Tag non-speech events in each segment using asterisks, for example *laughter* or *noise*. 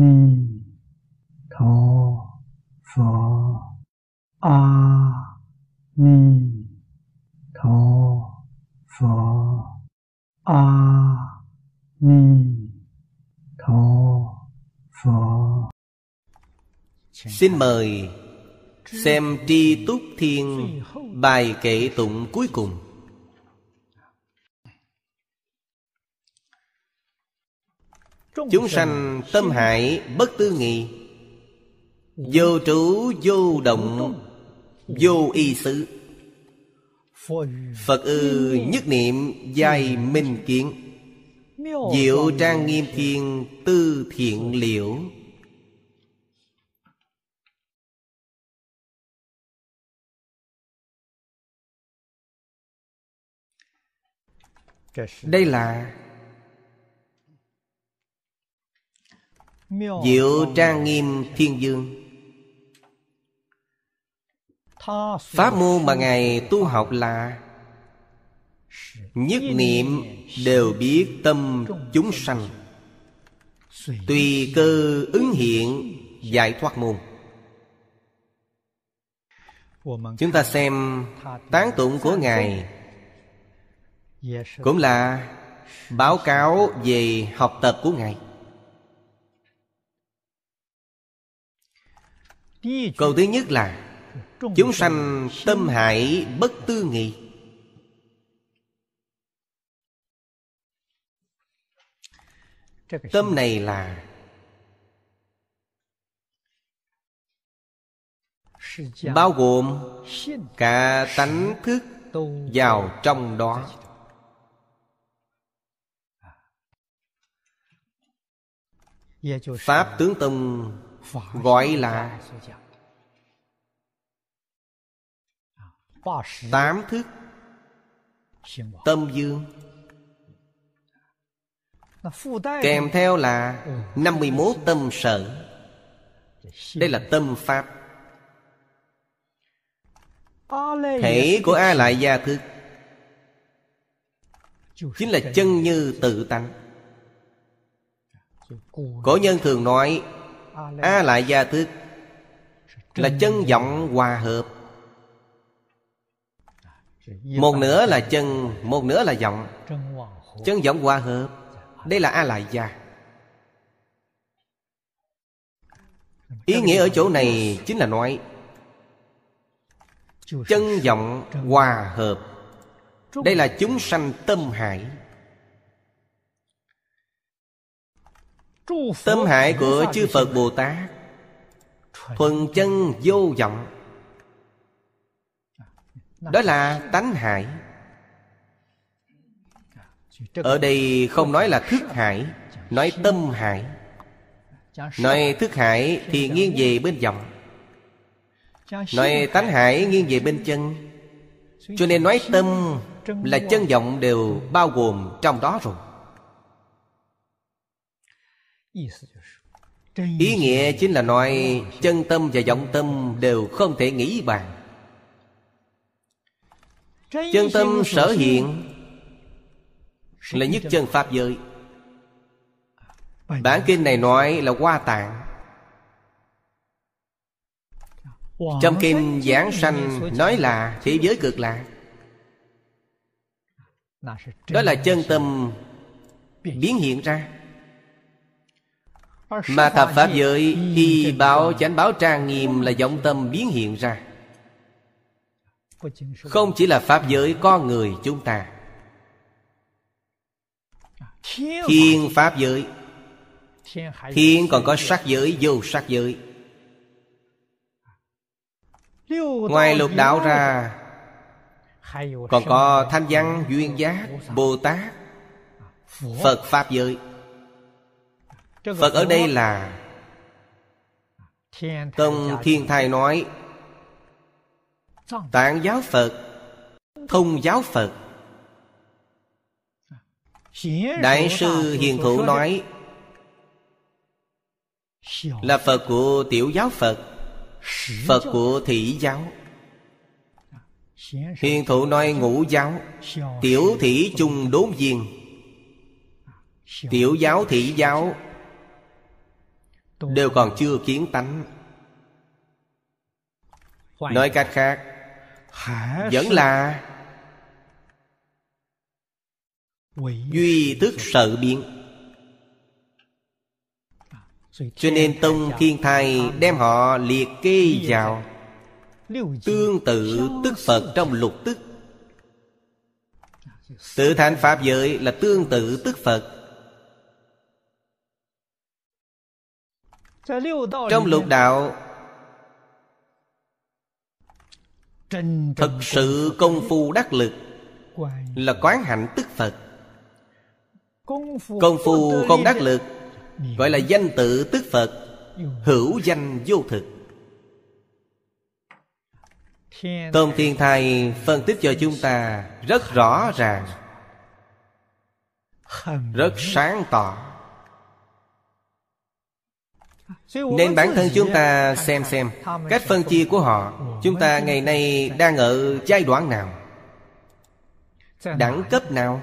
ni tho pho. A ni tho pho. A ni tho pho. Xin mời xem tri túc thiên bài kệ tụng cuối cùng. Chúng sanh tâm hại bất tư nghị. Vô trụ vô động, Vô y sự Phật ư nhất niệm giai minh kiến. Diệu trang nghiêm thiên, tư thiện liễu. Đây là Diệu trang nghiêm thiên dương. Pháp môn mà Ngài tu học là Nhất niệm đều biết tâm chúng sanh. Tùy cơ ứng hiện giải thoát môn. Chúng ta xem tán tụng của Ngài. Cũng là báo cáo về học tập của Ngài Câu thứ nhất là, Chúng sanh tâm hại bất tư nghị. Tâm này là, Bao gồm cả tánh thức vào trong đó. Pháp tướng tông gọi là tám thức tâm dương kèm theo là 51 tâm sở. đây là tâm pháp. Thể của a lại gia thức chính là chân như tự tánh. Cổ nhân thường nói a lại gia thức là chân vọng hòa hợp. Một nửa là chân một nửa là vọng chân vọng hòa hợp. Đây là a lại gia. Ý nghĩa ở chỗ này chính là nói chân vọng hòa hợp. Đây là chúng sanh tâm hải Tâm hại của chư Phật Bồ Tát Thuần chân vô vọng. Đó là tánh hại. Ở đây không nói là thức hại Nói tâm hại. Nói thức hại thì nghiêng về bên vọng. Nói tánh hại nghiêng về bên chân. Cho nên nói tâm là chân vọng đều bao gồm trong đó rồi Ý nghĩa chính là nói Chân tâm và vọng tâm đều không thể nghĩ bàn. Chân tâm sở hiện Là nhất chân Pháp giới. Bản kinh này nói là hoa tạng. Trong kinh Giảng Sanh nói là thế giới cực lạc Đó là chân tâm biến hiện ra mà thập Pháp giới Y báo chánh báo trang nghiêm là vọng tâm biến hiện ra. Không chỉ là Pháp giới con người chúng ta. Thiên Pháp giới. Thiên còn có sắc giới vô sắc giới. Ngoài lục đạo ra Còn có thanh văn duyên giác Bồ Tát Phật Pháp giới Phật ở đây là Tông Thiên Thai nói Tạng giáo Phật Thông giáo Phật. Đại sư Hiền Thủ nói Là Phật của tiểu giáo Phật Phật của thị giáo. Hiền Thủ nói ngũ giáo. Tiểu thị chung đốn viên Tiểu giáo thị giáo đều còn chưa kiến tánh. Nói cách khác vẫn là duy thức sợ biến. Cho nên tông thiên thai đem họ liệt kê vào tương tự tức phật trong lục tức. Tự thành pháp giới là tương tự tức phật trong lục đạo thật sự công phu đắc lực là quán hạnh tức phật. Công phu không đắc lực gọi là danh tự tức phật hữu danh vô thực. Tôn thiên thai phân tích cho chúng ta rất rõ ràng rất sáng tỏ nên bản thân chúng ta xem xem cách phân chia của họ chúng ta ngày nay đang ở giai đoạn nào? Đẳng cấp nào?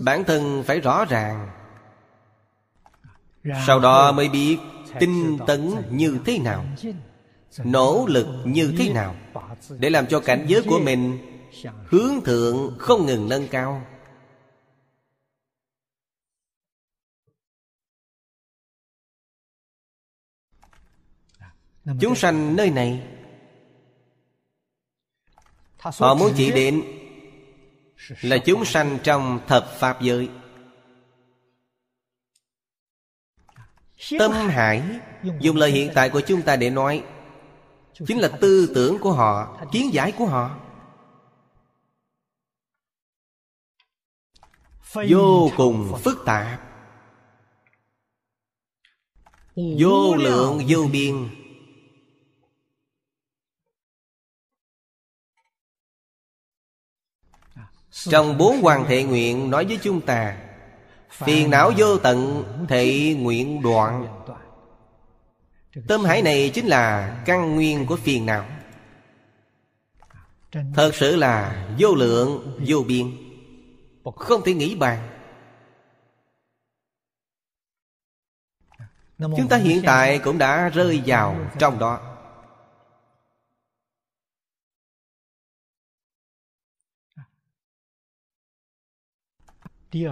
Bản thân phải rõ ràng. Sau đó mới biết tinh tấn như thế nào nỗ lực như thế nào để làm cho cảnh giới của mình hướng thượng không ngừng nâng cao chúng sanh nơi này họ muốn chỉ đến là chúng sanh trong thập pháp giới. Tâm hải dùng lời hiện tại của chúng ta để nói chính là tư tưởng của họ kiến giải của họ. Vô cùng phức tạp. Vô lượng vô biên Trong bốn hoàng thệ nguyện nói với chúng ta Phiền não vô tận Thệ nguyện đoạn. Tâm hải này chính là căn nguyên của phiền não. Thật sự là vô lượng, vô biên. Không thể nghĩ bàn. Chúng ta hiện tại cũng đã rơi vào trong đó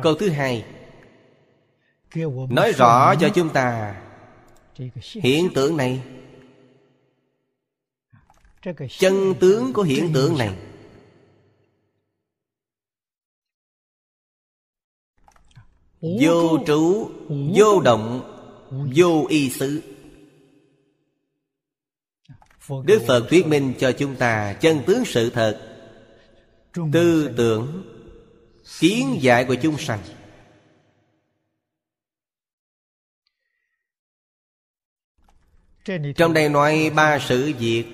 Câu thứ hai. Nói rõ cho chúng ta Hiện tượng này. Chân tướng của hiện tượng này. Vô trụ Vô động Vô y xứ. Đức Phật thuyết minh cho chúng ta Chân tướng sự thật. Tư tưởng kiến giải của chúng sanh. Trong đây nói ba sự việc.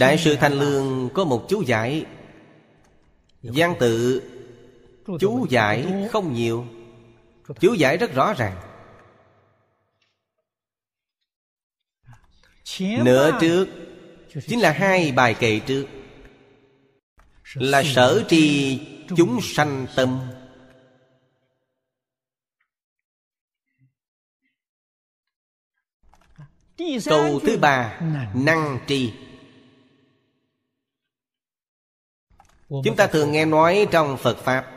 Đại sư thanh lương có một chú giải. Gian tự, chú giải không nhiều. Chú giải rất rõ ràng. Nửa trước chính là hai bài kệ trước. Là sở tri chúng sanh tâm. Câu thứ ba, năng tri chúng ta thường nghe nói trong phật pháp.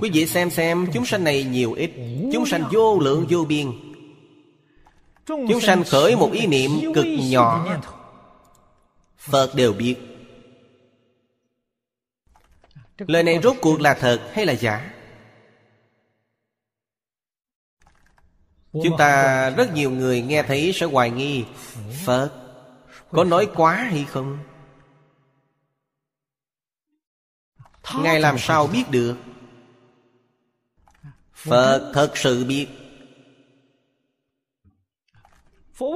Quý vị xem xem, chúng sanh này nhiều ít, chúng sanh vô lượng vô biên. Chúng sanh khởi một ý niệm cực nhỏ. Phật đều biết. Lời này rốt cuộc là thật hay là giả? Chúng ta rất nhiều người nghe thấy sẽ hoài nghi. Phật có nói quá hay không? Ngài làm sao biết được? Phật thật sự biết.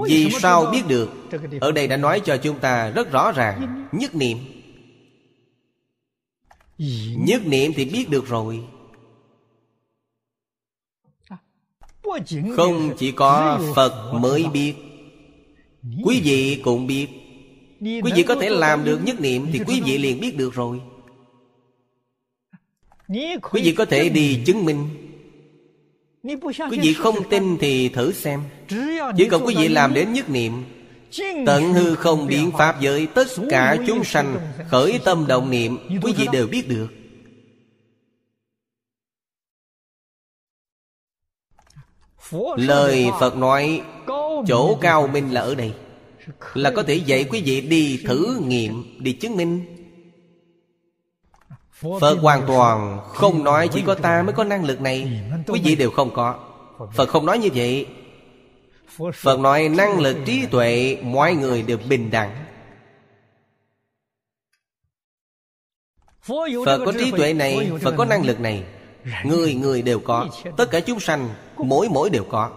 Vì sao biết được? Ở đây đã nói cho chúng ta rất rõ ràng Nhất niệm Nhất niệm thì biết được rồi. Không chỉ có Phật mới biết, Quý vị cũng biết. Quý vị có thể làm được nhất niệm Thì quý vị liền biết được rồi. Quý vị có thể đi chứng minh. Quý vị không tin thì thử xem. Chỉ cần quý vị làm đến nhất niệm Tận hư không biến pháp giới Tất cả chúng sanh Khởi tâm động niệm Quý vị đều biết được. Lời Phật nói Chỗ cao minh là ở đây Là có thể dạy quý vị đi thử nghiệm Đi chứng minh. Phật hoàn toàn không nói chỉ có ta mới có năng lực này Quý vị đều không có. Phật không nói như vậy Phật nói năng lực trí tuệ Mọi người đều bình đẳng. Phật có trí tuệ này Phật có năng lực này. Người người đều có. Tất cả chúng sanh Mỗi mỗi đều có.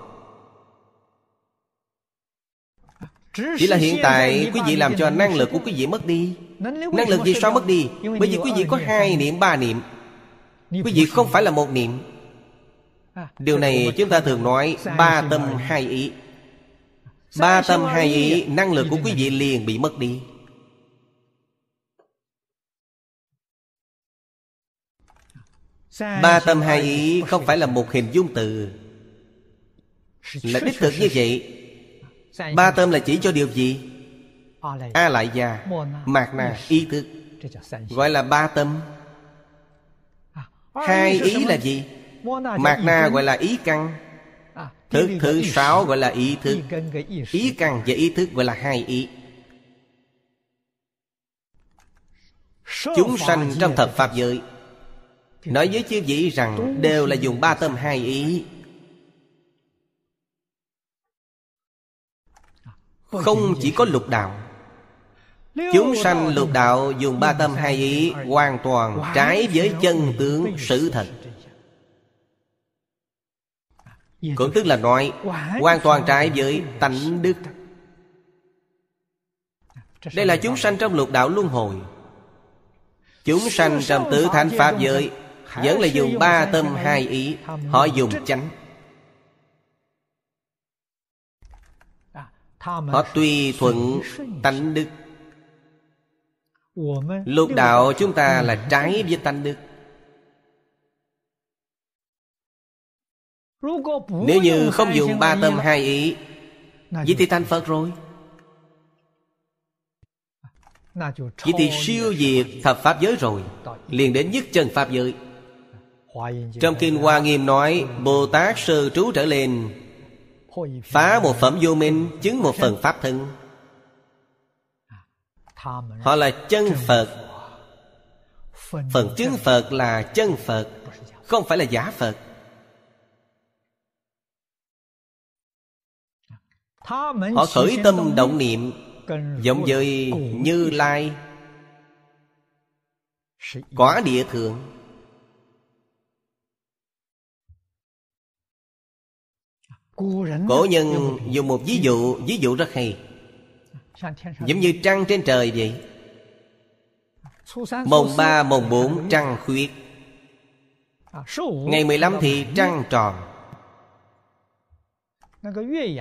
Chỉ là hiện tại quý vị làm cho năng lực của quý vị mất đi. Năng lực gì sao mất đi? Bởi vì quý vị có hai niệm ba niệm. Quý vị không phải là một niệm. Điều này chúng ta thường nói Ba tâm hai ý Ba tâm hai ý Năng lực của quý vị liền bị mất đi. Ba tâm hai ý không phải là một hình dung từ. Là đích thực như vậy. Ba tâm là chỉ cho điều gì? A lại gia Mạc na ý thức. Gọi là ba tâm. Hai ý là gì? Mạc na gọi là ý căn Thức thứ sáu gọi là ý thức Ý căn và ý thức gọi là hai ý. Chúng sanh trong thập Pháp giới. Nói với chư vị rằng Đều là dùng ba tâm hai ý. Không chỉ có lục đạo. Chúng sanh lục đạo dùng ba tâm hai ý Hoàn toàn trái với chân tướng sự thật Cũng tức là nói Hoàn toàn trái với tánh đức. Đây là chúng sanh trong lục đạo luân hồi. Chúng sanh trong tứ thánh pháp giới Vẫn là dùng ba tâm hai ý Họ dùng chánh. Họ tùy thuận tánh đức. Lục đạo chúng ta là trái với tánh đức Nếu như không dùng ba tâm hai ý Vậy thì thành Phật rồi. Vậy thì siêu diệt thập Pháp giới rồi. Liền đến nhất chân Pháp giới. Trong Kinh Hoa Nghiêm nói Bồ Tát sơ trú trở lên Phá một phẩm vô minh Chứng một phần Pháp thân. Họ là chân Phật. Phần chứng Phật. Là chân Phật Không phải là giả Phật Họ khởi tâm động niệm, Giống với Như Lai. Quả địa thượng. Cổ nhân dùng một ví dụ Ví dụ rất hay. Giống như trăng trên trời vậy. Mồng ba, mồng bốn, trăng khuyết. Ngày 15 thì trăng tròn.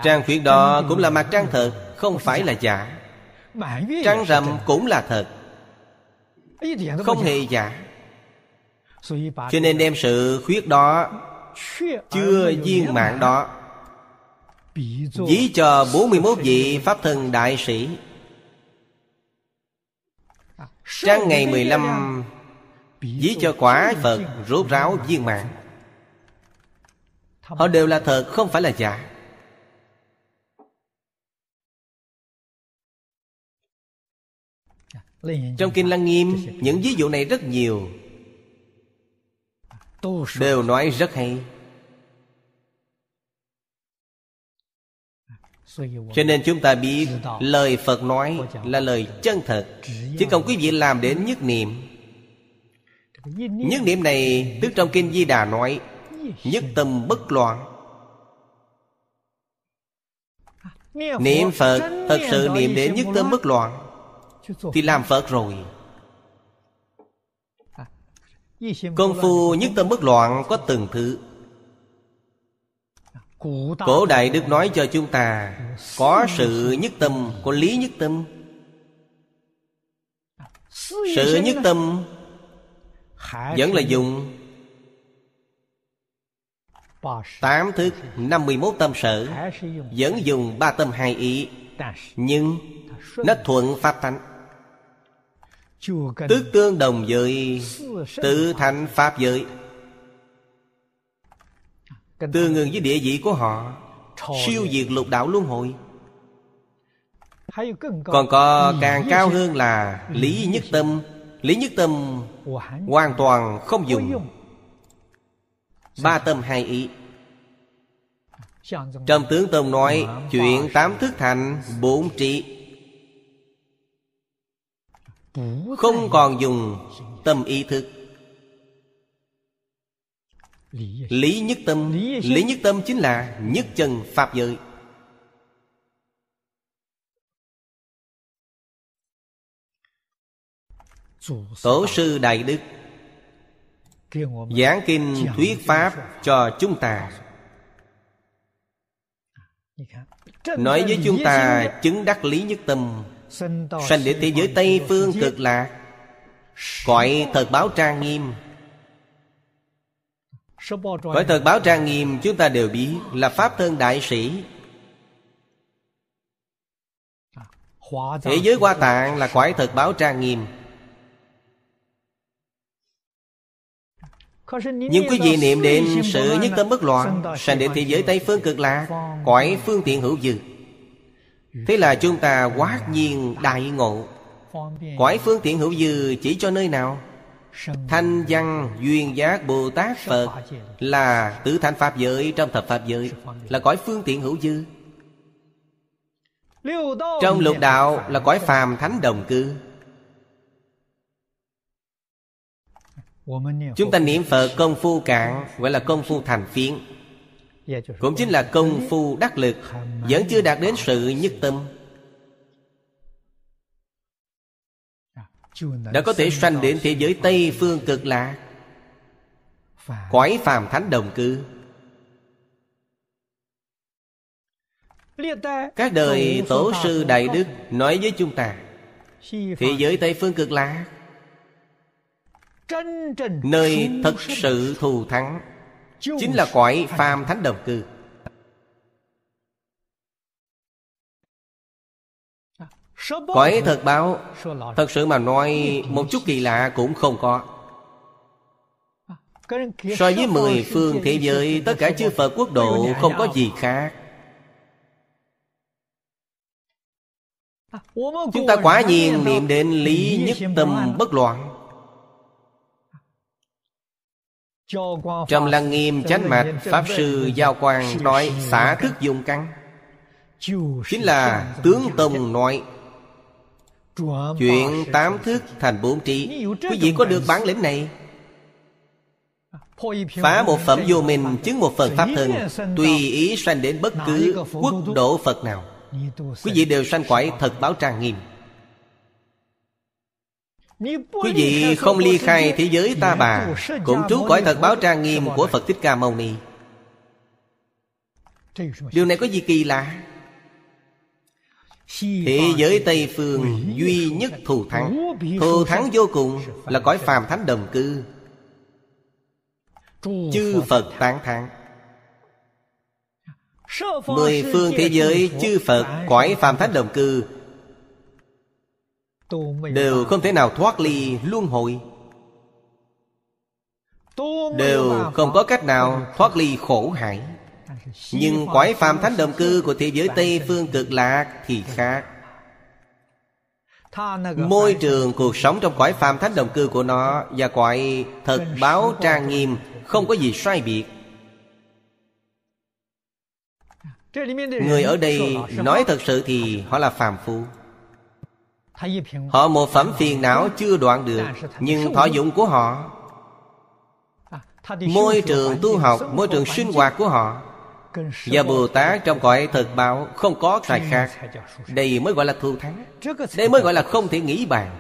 Trăng khuyết đó cũng là mặt trăng thật Không phải là giả. Trăng rằm cũng là thật. Không hề giả. Cho nên đem sự khuyết đó Chưa viên mạng đó. Ví cho 41 vị Pháp thân đại sĩ. Trăng ngày 15 Ví cho quả Phật rốt ráo viên mạng Họ đều là thật không phải là giả Trong Kinh Lăng Nghiêm, Những ví dụ này rất nhiều. Đều nói rất hay. Cho nên chúng ta biết, Lời Phật nói là lời chân thật Chỉ cần quý vị làm đến nhất niệm. Nhất niệm này Tức trong Kinh Di Đà nói Nhất tâm bất loạn. Niệm Phật Thật sự niệm đến nhất tâm bất loạn. Thì làm Phật rồi. Công phu nhất tâm bất loạn có từng thứ. Cổ Đại Đức nói cho chúng ta Có sự nhất tâm Có lý nhất tâm. Sự nhất tâm Vẫn là dùng Tám thức 51 tâm sở Vẫn dùng ba tâm hai ý. Nhưng nó thuận pháp tánh Tức tương đồng với tự thành pháp giới. Tương ngừng với địa vị của họ Siêu diệt lục đạo luân hồi. Còn có càng cao hơn là Lý nhất tâm. Lý nhất tâm hoàn toàn không dùng. Ba tâm hai ý. Trầm tướng Tông nói Chuyện tám thức thành bốn trị Không còn dùng tâm ý thức. Lý nhất tâm Lý nhất tâm chính là nhất chân Pháp giới. Tổ sư Đại Đức. Giảng kinh thuyết Pháp cho chúng ta. Nói với chúng ta chứng đắc lý nhất tâm Sanh đến thế giới Tây Phương cực lạc. Cõi thật báo trang nghiêm. Cõi thật báo trang nghiêm chúng ta đều biết Là Pháp thân đại sĩ. Thế giới hoa tạng là cõi thật báo trang nghiêm. Nhưng quý vị niệm đến sự nhất tâm bất loạn, Sanh đến thế giới Tây Phương cực lạc, Cõi phương tiện hữu dư. Thế là chúng ta quá nhiên đại ngộ. Cõi phương tiện hữu dư chỉ cho nơi nào? Thanh văn duyên giác Bồ Tát Phật Là tứ thanh Pháp giới trong thập Pháp giới, Là cõi phương tiện hữu dư. Trong lục đạo là cõi phàm thánh đồng cư. Chúng ta niệm Phật công phu cạn, Gọi là công phu thành phiến. Cũng chính là công phu đắc lực Vẫn chưa đạt đến sự nhất tâm. Đã có thể sanh đến thế giới Tây Phương cực lạc. Quái phàm thánh đồng cư. Các đời Tổ sư Đại Đức Nói với chúng ta Thế giới Tây Phương cực lạc Nơi thật sự thù thắng Chính là cõi phàm thánh đồng cư. Cõi thật báo Thật sự mà nói Một chút kỳ lạ cũng không có. So với mười phương thế giới Tất cả chư Phật quốc độ Không có gì khác. Chúng ta quả nhiên niệm đến lý nhất tâm bất loạn Trong lăng nghiêm chánh mạch Pháp sư Giao Quang nói xả thức dùng căn. Chính là tướng Tông nói Chuyện tám thức thành bốn trí. Quý vị có được bản lĩnh này? Phá một phẩm vô minh Chứng một phần pháp thân. Tùy ý sanh đến bất cứ quốc độ Phật nào. Quý vị đều sanh quải thật báo trang nghiêm Quý vị không ly khai thế giới ta bà, Cũng trú cõi thật báo trang nghiêm của Phật Thích Ca Mâu Ni. Điều này có gì kỳ lạ? Thế giới Tây Phương duy nhất thù thắng. Thù thắng vô cùng là cõi phàm thánh đồng cư. Chư Phật tán thắng Mười phương thế giới chư Phật cõi phàm thánh đồng cư Đều không thể nào thoát ly luân hồi. Đều không có cách nào thoát ly khổ hải Nhưng quái phàm thánh đồng cư của thế giới Tây Phương cực lạc thì khác. Môi trường cuộc sống trong cõi phàm thánh đồng cư của nó Và cõi thật báo trang nghiêm Không có gì sai biệt. Người ở đây nói thật sự thì họ là phàm phu Họ một phẩm phiền não chưa đoạn được Nhưng thọ dụng của họ. Môi trường tu học Môi trường sinh hoạt của họ. Và Bồ Tát trong cõi thực báo Không có tài khác. Đây mới gọi là thu thắng. Đây mới gọi là không thể nghĩ bàn.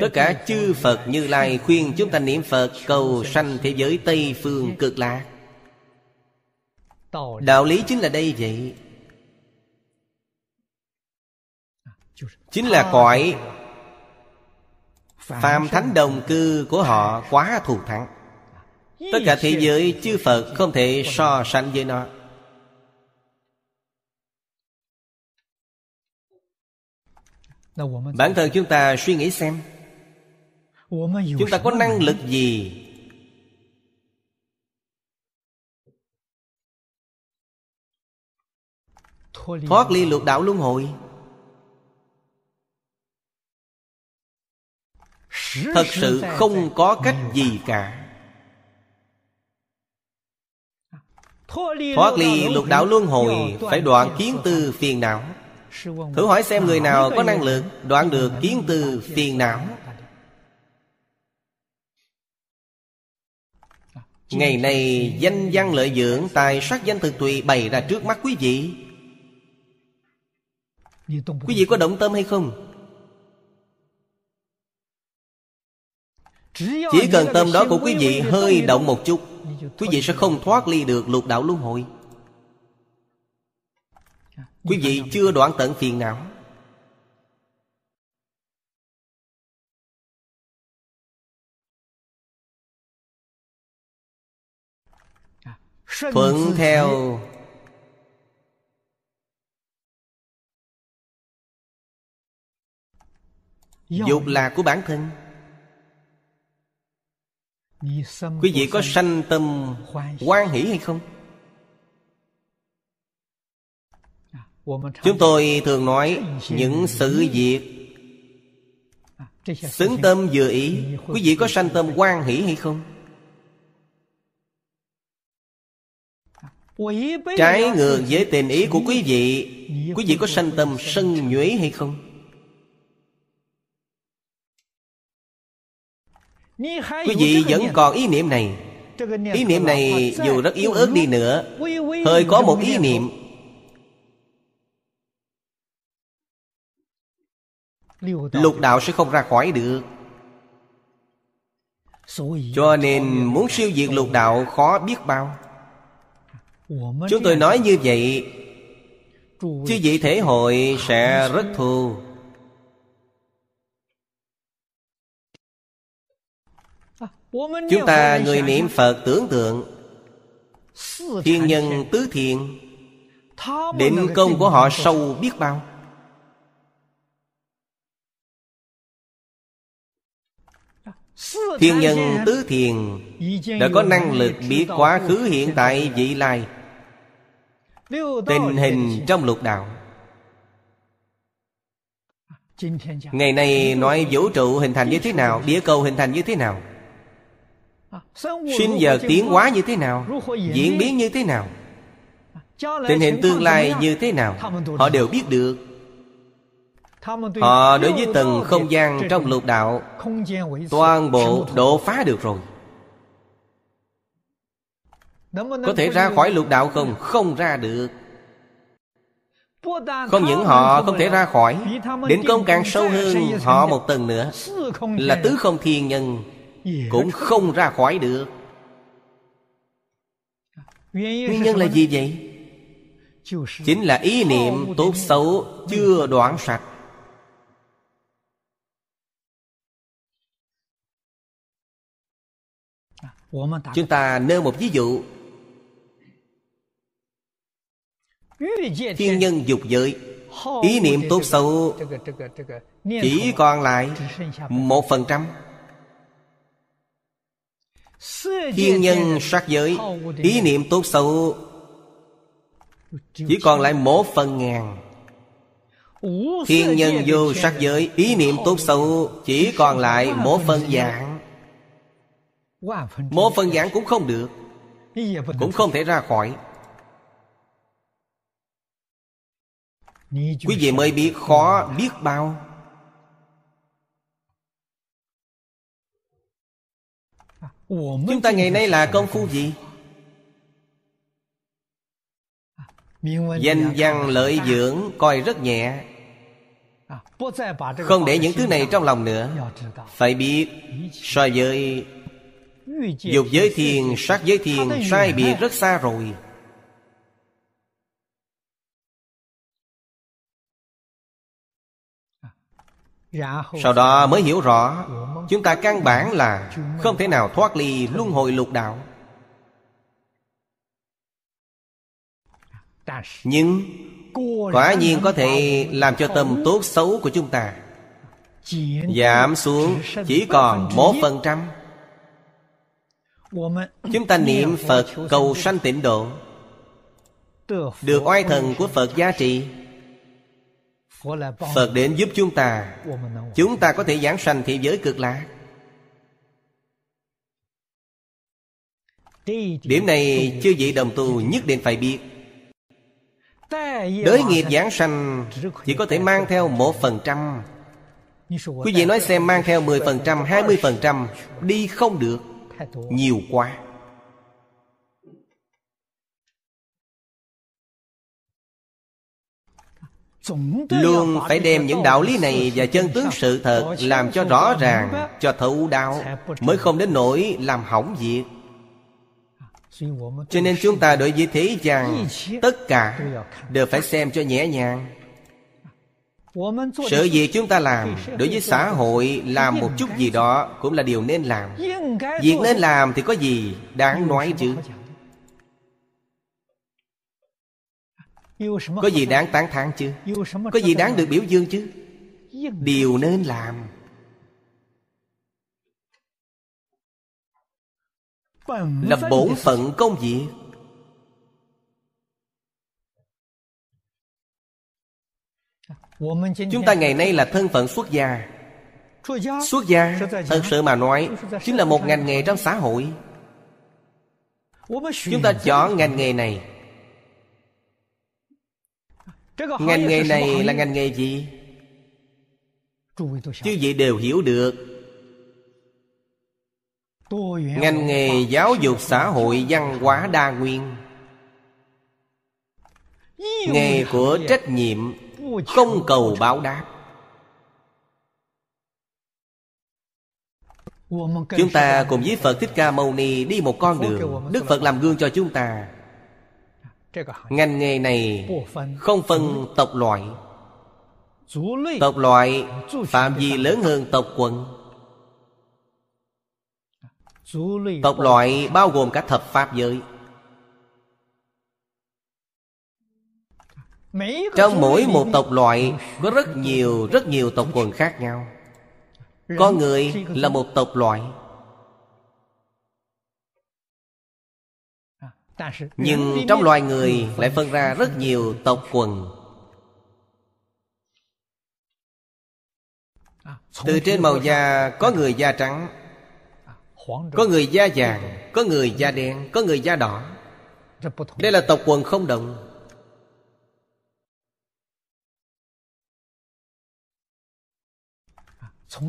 Tất cả chư Phật Như Lai khuyên chúng ta niệm Phật Cầu sanh thế giới Tây Phương cực lạc. Đạo lý chính là đây vậy Chính là cõi Phàm thánh đồng cư của họ quá thù thắng. Tất cả thế giới chư Phật không thể so sánh với nó. Bản thân chúng ta suy nghĩ xem, Chúng ta có năng lực gì? Thoát ly lục đạo luân hồi. Thật sự không có cách gì cả. Thoát ly lục đạo luân hồi Phải đoạn kiến tư phiền não. Thử hỏi xem người nào có năng lực Đoạn được kiến tư phiền não. Ngày nay danh văn lợi dưỡng Tài sắc danh thực tùy bày ra trước mắt quý vị. Quý vị có động tâm hay không? Chỉ cần tâm đó của quý vị hơi động một chút Quý vị sẽ không thoát ly được lục đạo luân hồi. Quý vị chưa đoạn tận phiền não. Thuận theo Dục là của bản thân Quý vị có sanh tâm quan hỷ hay không? Chúng tôi thường nói những sự việc Xứng tâm vừa ý Quý vị có sanh tâm quan hỷ hay không? Trái ngược với tình ý của quý vị Quý vị có sanh tâm sân nhuế hay không? Quý vị vẫn còn ý niệm này. Ý niệm này dù rất yếu ớt đi nữa Hơi có một ý niệm. Lục đạo sẽ không ra khỏi được. Cho nên muốn siêu diệt lục đạo khó biết bao. Chúng tôi nói như vậy Chứ vị thể hội sẽ rất thù Chúng ta người niệm Phật tưởng tượng. Thiên nhân tứ thiện Định công của họ sâu biết bao. Thiên nhân tứ thiền Đã có năng lực biết quá khứ hiện tại vị lai. Tình hình trong lục đạo. Ngày nay nói vũ trụ hình thành như thế nào Địa cầu hình thành như thế nào Sinh vật tiến hóa như thế nào? Diễn biến như thế nào? Tình hình tương lai như thế nào? Họ đều biết được. Họ đối với từng không gian trong lục đạo, Toàn bộ độ phá được rồi. Có thể ra khỏi lục đạo không? Không ra được. Không những họ không thể ra khỏi, đến công càng sâu hơn họ một tầng nữa, Là tứ không thiên nhân. Cũng không ra khỏi được. Nguyên nhân là gì vậy? Chính là ý niệm tốt xấu chưa đoạn sạch. Chúng ta nêu một ví dụ. Thiên nhân dục giới. Ý niệm tốt xấu Chỉ còn lại Một phần trăm Thiên nhân sát giới, Ý niệm tốt xấu Chỉ còn lại một phần ngàn. Thiên nhân vô sát giới, Ý niệm tốt xấu Chỉ còn lại một phần dạng một phần dạng cũng không được, Cũng không thể ra khỏi. Quý vị mới biết khó biết bao. Chúng ta ngày nay là công phu gì? Danh văn lợi dưỡng coi rất nhẹ. Không để những thứ này trong lòng nữa. Phải biết So với Dục giới thiền, sắc giới thiền Sai biệt rất xa rồi. Sau đó mới hiểu rõ Chúng ta căn bản là Không thể nào thoát ly luân hồi lục đạo. Nhưng Quả nhiên có thể làm cho tâm tốt xấu của chúng ta Giảm xuống chỉ còn một phần trăm. Chúng ta niệm Phật cầu sanh tịnh độ, Được oai thần của Phật gia trì Phật đến giúp chúng ta. Chúng ta có thể giảng sanh thế giới cực lạc. Điểm này chưa vị đồng tu nhất định phải biết. Đới nghiệp giảng sanh Chỉ có thể mang theo một phần trăm. Quý vị nói xem mang theo 10%, 20% Đi không được. Nhiều quá. Luôn phải đem những đạo lý này Và chân tướng sự thật Làm cho rõ ràng Cho thấu đạo Mới không đến nỗi làm hỏng việc. Cho nên chúng ta đối với thế gian Tất cả đều phải xem cho nhẹ nhàng. Sự gì chúng ta làm Đối với xã hội Làm một chút gì đó Cũng là điều nên làm. Việc nên làm thì có gì đáng nói chứ Có gì đáng tán thán chứ? Có gì đáng được biểu dương chứ? Điều nên làm. Là bổn phận công việc. Chúng ta ngày nay là thân phận xuất gia. Xuất gia thật sự mà nói chính là một ngành nghề trong xã hội. Chúng ta chọn ngành nghề này ngành nghề này là ngành nghề gì? Chứ vị đều hiểu được. Ngành nghề giáo dục xã hội văn hóa đa nguyên. Nghề của trách nhiệm không cầu báo đáp. Chúng ta cùng với phật thích ca mâu ni đi một con đường. Đức phật làm gương cho chúng ta ngành nghề này không phân tộc loại. tộc loại phạm vi lớn hơn tộc quần Tộc loại bao gồm cả thập pháp giới. Trong mỗi một tộc loại Có rất nhiều rất nhiều tộc quần khác nhau. Con người là một tộc loại Nhưng trong loài người lại phân ra rất nhiều tộc quần. Từ trên màu da có người da trắng có người da vàng Có người da đen Có người da đỏ. Đây là tộc quần không đồng.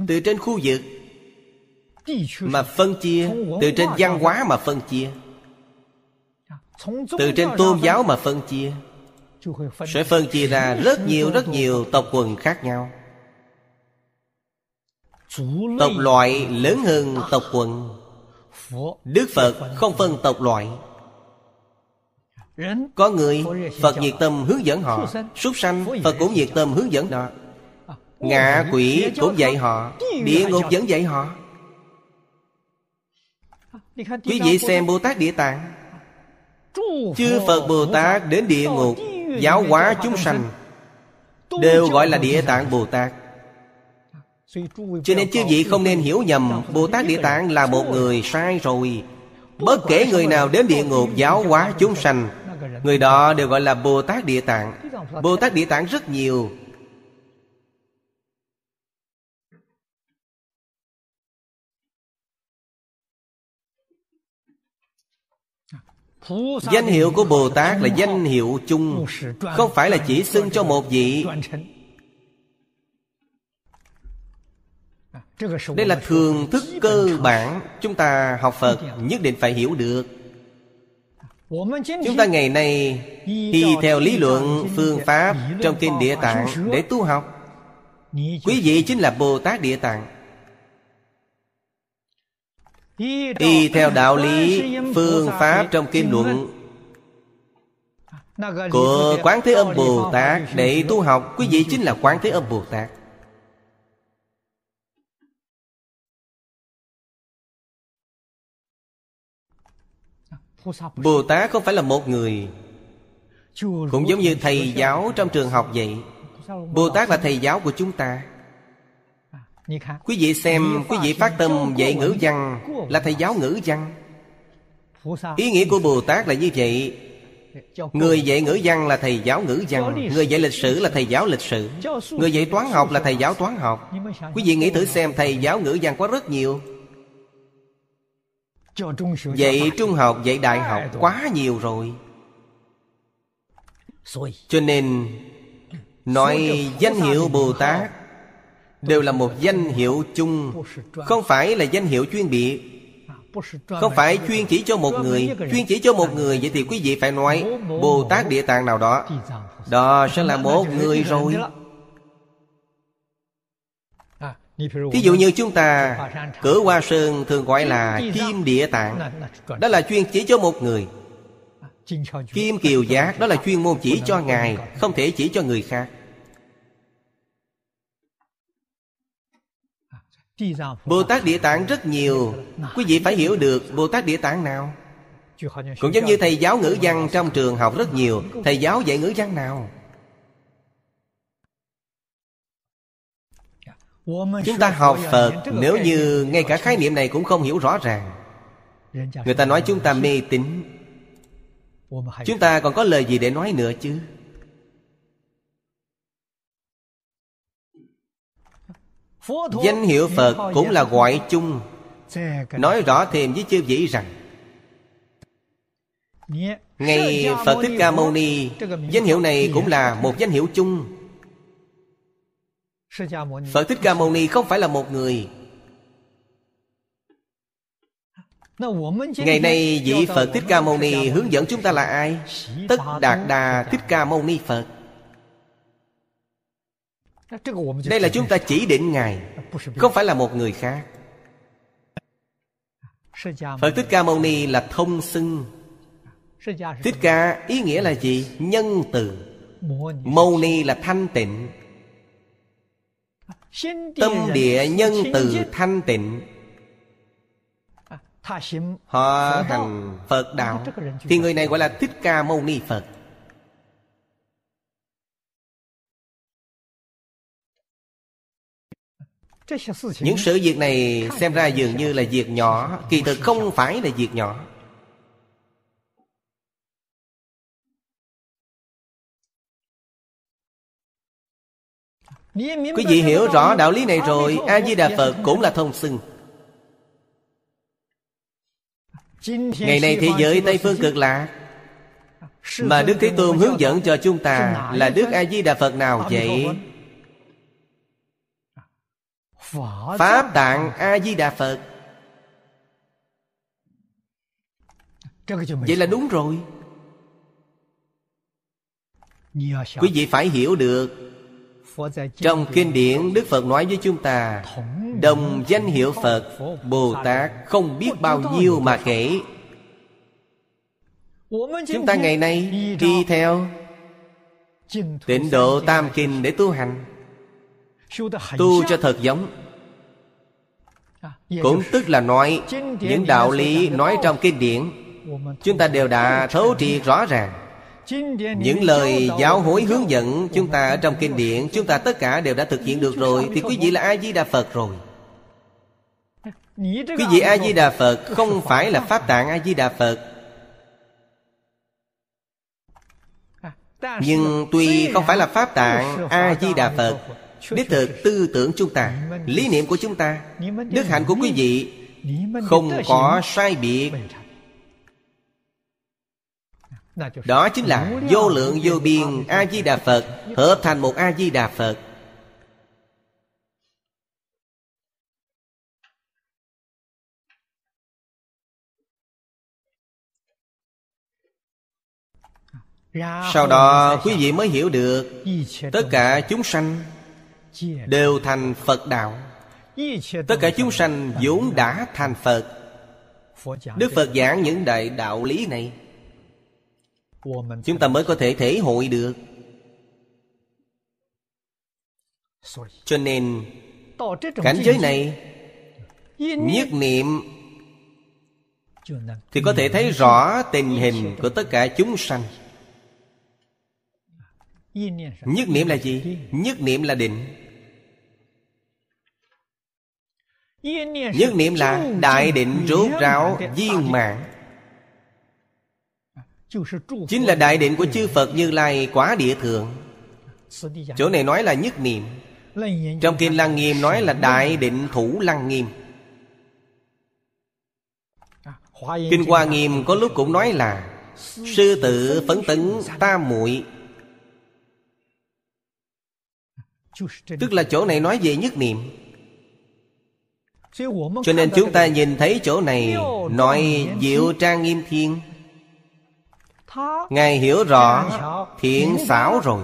Từ trên khu vực Mà phân chia Từ trên văn hóa mà phân chia Từ trên tôn giáo mà phân chia. Sẽ phân chia ra rất nhiều rất *laughs* nhiều tộc quần khác nhau. Tộc loại lớn hơn tộc quần. Đức Phật không phân tộc loại. Có người Phật nhiệt tâm hướng dẫn họ Súc sanh Phật cũng nhiệt tâm hướng dẫn họ. Ngạ quỷ cũng dạy họ Địa ngục vẫn dạy họ. Quý vị xem Bồ Tát Địa Tạng Chư Phật Bồ Tát đến địa ngục, Giáo hóa chúng sanh, Đều gọi là Địa Tạng Bồ Tát. Cho nên chư vị không nên hiểu nhầm, Bồ Tát Địa Tạng là một người sai rồi. Bất kể người nào đến địa ngục giáo hóa chúng sanh, Người đó đều gọi là Bồ Tát Địa Tạng. Bồ Tát Địa Tạng rất nhiều Danh hiệu của Bồ Tát là danh hiệu chung Không phải là chỉ xưng cho một vị. Đây là thường thức cơ bản chúng ta học phật nhất định phải hiểu được. Chúng ta ngày nay y theo lý luận phương pháp trong kinh địa tạng để tu học. Quý vị chính là bồ tát địa tạng y theo đạo lý phương pháp trong kinh luận của quán thế âm bồ tát để tu học quý vị chính là quán thế âm bồ tát. Bồ Tát không phải là một người Cũng giống như thầy giáo trong trường học vậy. Bồ Tát là thầy giáo của chúng ta Quý vị xem Quý vị phát tâm dạy ngữ văn Là thầy giáo ngữ văn. Ý nghĩa của Bồ Tát là như vậy. Người dạy ngữ văn là thầy giáo ngữ văn. Người dạy lịch sử là thầy giáo lịch sử. Người dạy toán học là thầy giáo toán học. Quý vị nghĩ thử xem thầy giáo ngữ văn có rất nhiều. Dạy trung học, dạy đại học quá nhiều rồi. Cho nên Nói danh hiệu Bồ Tát Đều là một danh hiệu chung. Không phải là danh hiệu chuyên biệt Không phải chuyên chỉ cho một người. Chuyên chỉ cho một người, Vậy thì quý vị phải nói Bồ Tát Địa Tạng nào đó. Đó sẽ là một người rồi. Thí dụ như chúng ta Cửa Hoa Sơn thường gọi là Kim Địa Tạng. Đó là chuyên chỉ cho một người. Kim Kiều Giác, Đó là chuyên môn chỉ cho Ngài, Không thể chỉ cho người khác. Bồ Tát Địa Tạng rất nhiều. Quý vị phải hiểu được Bồ Tát Địa Tạng nào? Cũng giống như thầy giáo ngữ văn trong trường học rất nhiều. Thầy giáo dạy ngữ văn nào? Chúng ta học Phật Nếu như ngay cả khái niệm này cũng không hiểu rõ ràng. Người ta nói chúng ta mê tín. Chúng ta còn có lời gì để nói nữa chứ Danh hiệu Phật cũng là gọi chung. Nói rõ thêm với chư vị rằng Ngày Phật Thích Ca Mâu Ni Danh hiệu này cũng là một danh hiệu chung. Phật Thích Ca Mâu Ni không phải là một người. Ngày nay vị Phật Thích Ca Mâu Ni hướng dẫn chúng ta là ai? Tất Đạt Đà Thích Ca Mâu Ni Phật đây là chúng ta chỉ định Ngài Không phải là một người khác. Phật Thích Ca Mâu Ni là thông xưng. Thích Ca ý nghĩa là gì? Nhân từ. Mâu Ni là thanh tịnh. Tâm địa nhân từ thanh tịnh. Họ hành Phật đạo. Thì người này gọi là Thích Ca Mâu Ni Phật Những sự việc này xem ra dường như là việc nhỏ Kỳ thực không phải là việc nhỏ. Quý vị hiểu rõ đạo lý này rồi A-di-đà Phật cũng là thông xưng. Ngày nay thế giới Tây Phương cực lạc. Mà Đức Thế Tôn hướng dẫn cho chúng ta Là Đức A-di-đà Phật nào vậy? Pháp Tạng A-di-đà Phật. Vậy là đúng rồi. Quý vị phải hiểu được. Trong kinh điển Đức Phật nói với chúng ta Đồng danh hiệu Phật Bồ Tát không biết bao nhiêu mà kể Chúng ta ngày nay đi theo Tịnh độ Tam Kinh để tu hành. Tu cho thật giống cũng tức là nói những đạo lý nói trong kinh điển chúng ta đều đã thấu triệt rõ ràng. Những lời giáo hối hướng dẫn chúng ta ở trong kinh điển chúng ta tất cả đều đã thực hiện được rồi. Thì quý vị là a di đà phật rồi quý vị a di đà phật không phải là pháp tạng a di đà phật nhưng tuy không phải là pháp tạng a di đà phật Đích thực, tư tưởng chúng ta, Lý niệm của chúng ta, Đức hạnh của quý vị Không có sai biệt. Đó chính là vô lượng vô biên A-di-đà Phật Hợp thành một A-di-đà Phật. Sau đó, quý vị mới hiểu được Tất cả chúng sanh đều thành phật đạo. Tất cả chúng sanh vốn đã thành phật. Đức phật giảng những đại đạo lý này. Chúng ta mới có thể thể hội được. Cho nên cảnh giới này nhất niệm thì có thể thấy rõ tình hình của tất cả chúng sanh. Nhất niệm là gì? Nhất niệm là định Nhất niệm là đại định rốt ráo viên mạng Chính là đại định của chư Phật Như Lai quá địa thượng. Chỗ này nói là nhất niệm. Trong Kinh Lăng Nghiêm nói là đại định thủ Lăng Nghiêm. Kinh Hoa Nghiêm có lúc cũng nói là Sư tử phấn tấn tam muội. Tức là chỗ này nói về nhất niệm. Cho nên chúng ta nhìn thấy chỗ này Nói diệu trang nghiêm thiên. Ngài hiểu rõ thiện xảo rồi.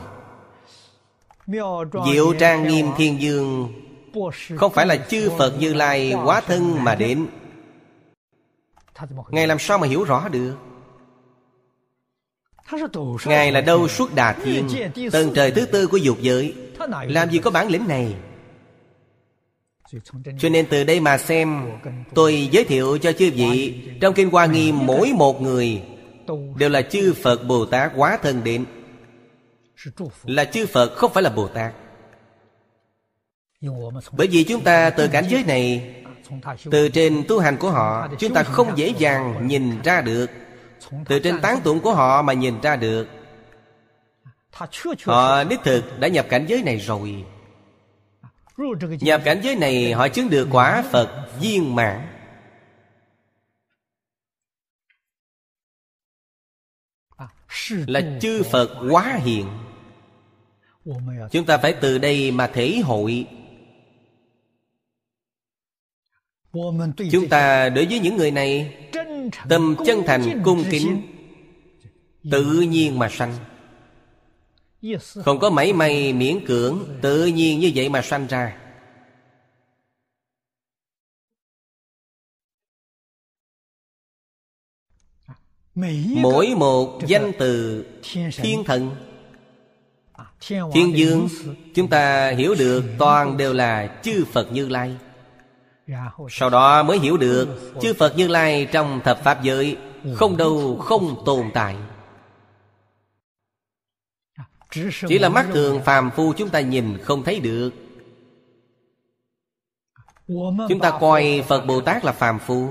Diệu trang nghiêm thiên dương Không phải là chư Phật Như Lai quá thân mà đến. Ngài làm sao mà hiểu rõ được? Ngài là đâu suốt đà thiên Tầng trời thứ tư của dục giới? Làm gì có bản lĩnh này cho nên từ đây mà xem, Tôi giới thiệu cho chư vị, Trong Kinh Hoa Nghiêm mỗi một người Đều là chư Phật Bồ Tát quá thân đến. Là chư Phật không phải là Bồ Tát. Bởi vì chúng ta từ cảnh giới này, Từ trên tu hành của họ, Chúng ta không dễ dàng nhìn ra được. Từ trên tán tụng của họ mà nhìn ra được. Họ đích thực đã nhập cảnh giới này rồi. Nhập cảnh giới này họ chứng được quả Phật viên mãn. Là chư phật quá hiện chúng ta phải từ đây mà thể hội. Chúng ta đối với những người này, tâm chân thành, cung kính, tự nhiên mà sanh không có mảy may miễn cưỡng tự nhiên như vậy mà sanh ra. Mỗi một danh từ thiên thần Thiên dương Chúng ta hiểu được toàn đều là chư Phật Như Lai. Sau đó mới hiểu được Chư Phật Như Lai trong thập Pháp giới Không đâu không tồn tại Chỉ là mắt thường phàm phu chúng ta nhìn không thấy được. Chúng ta coi Phật Bồ Tát là phàm phu.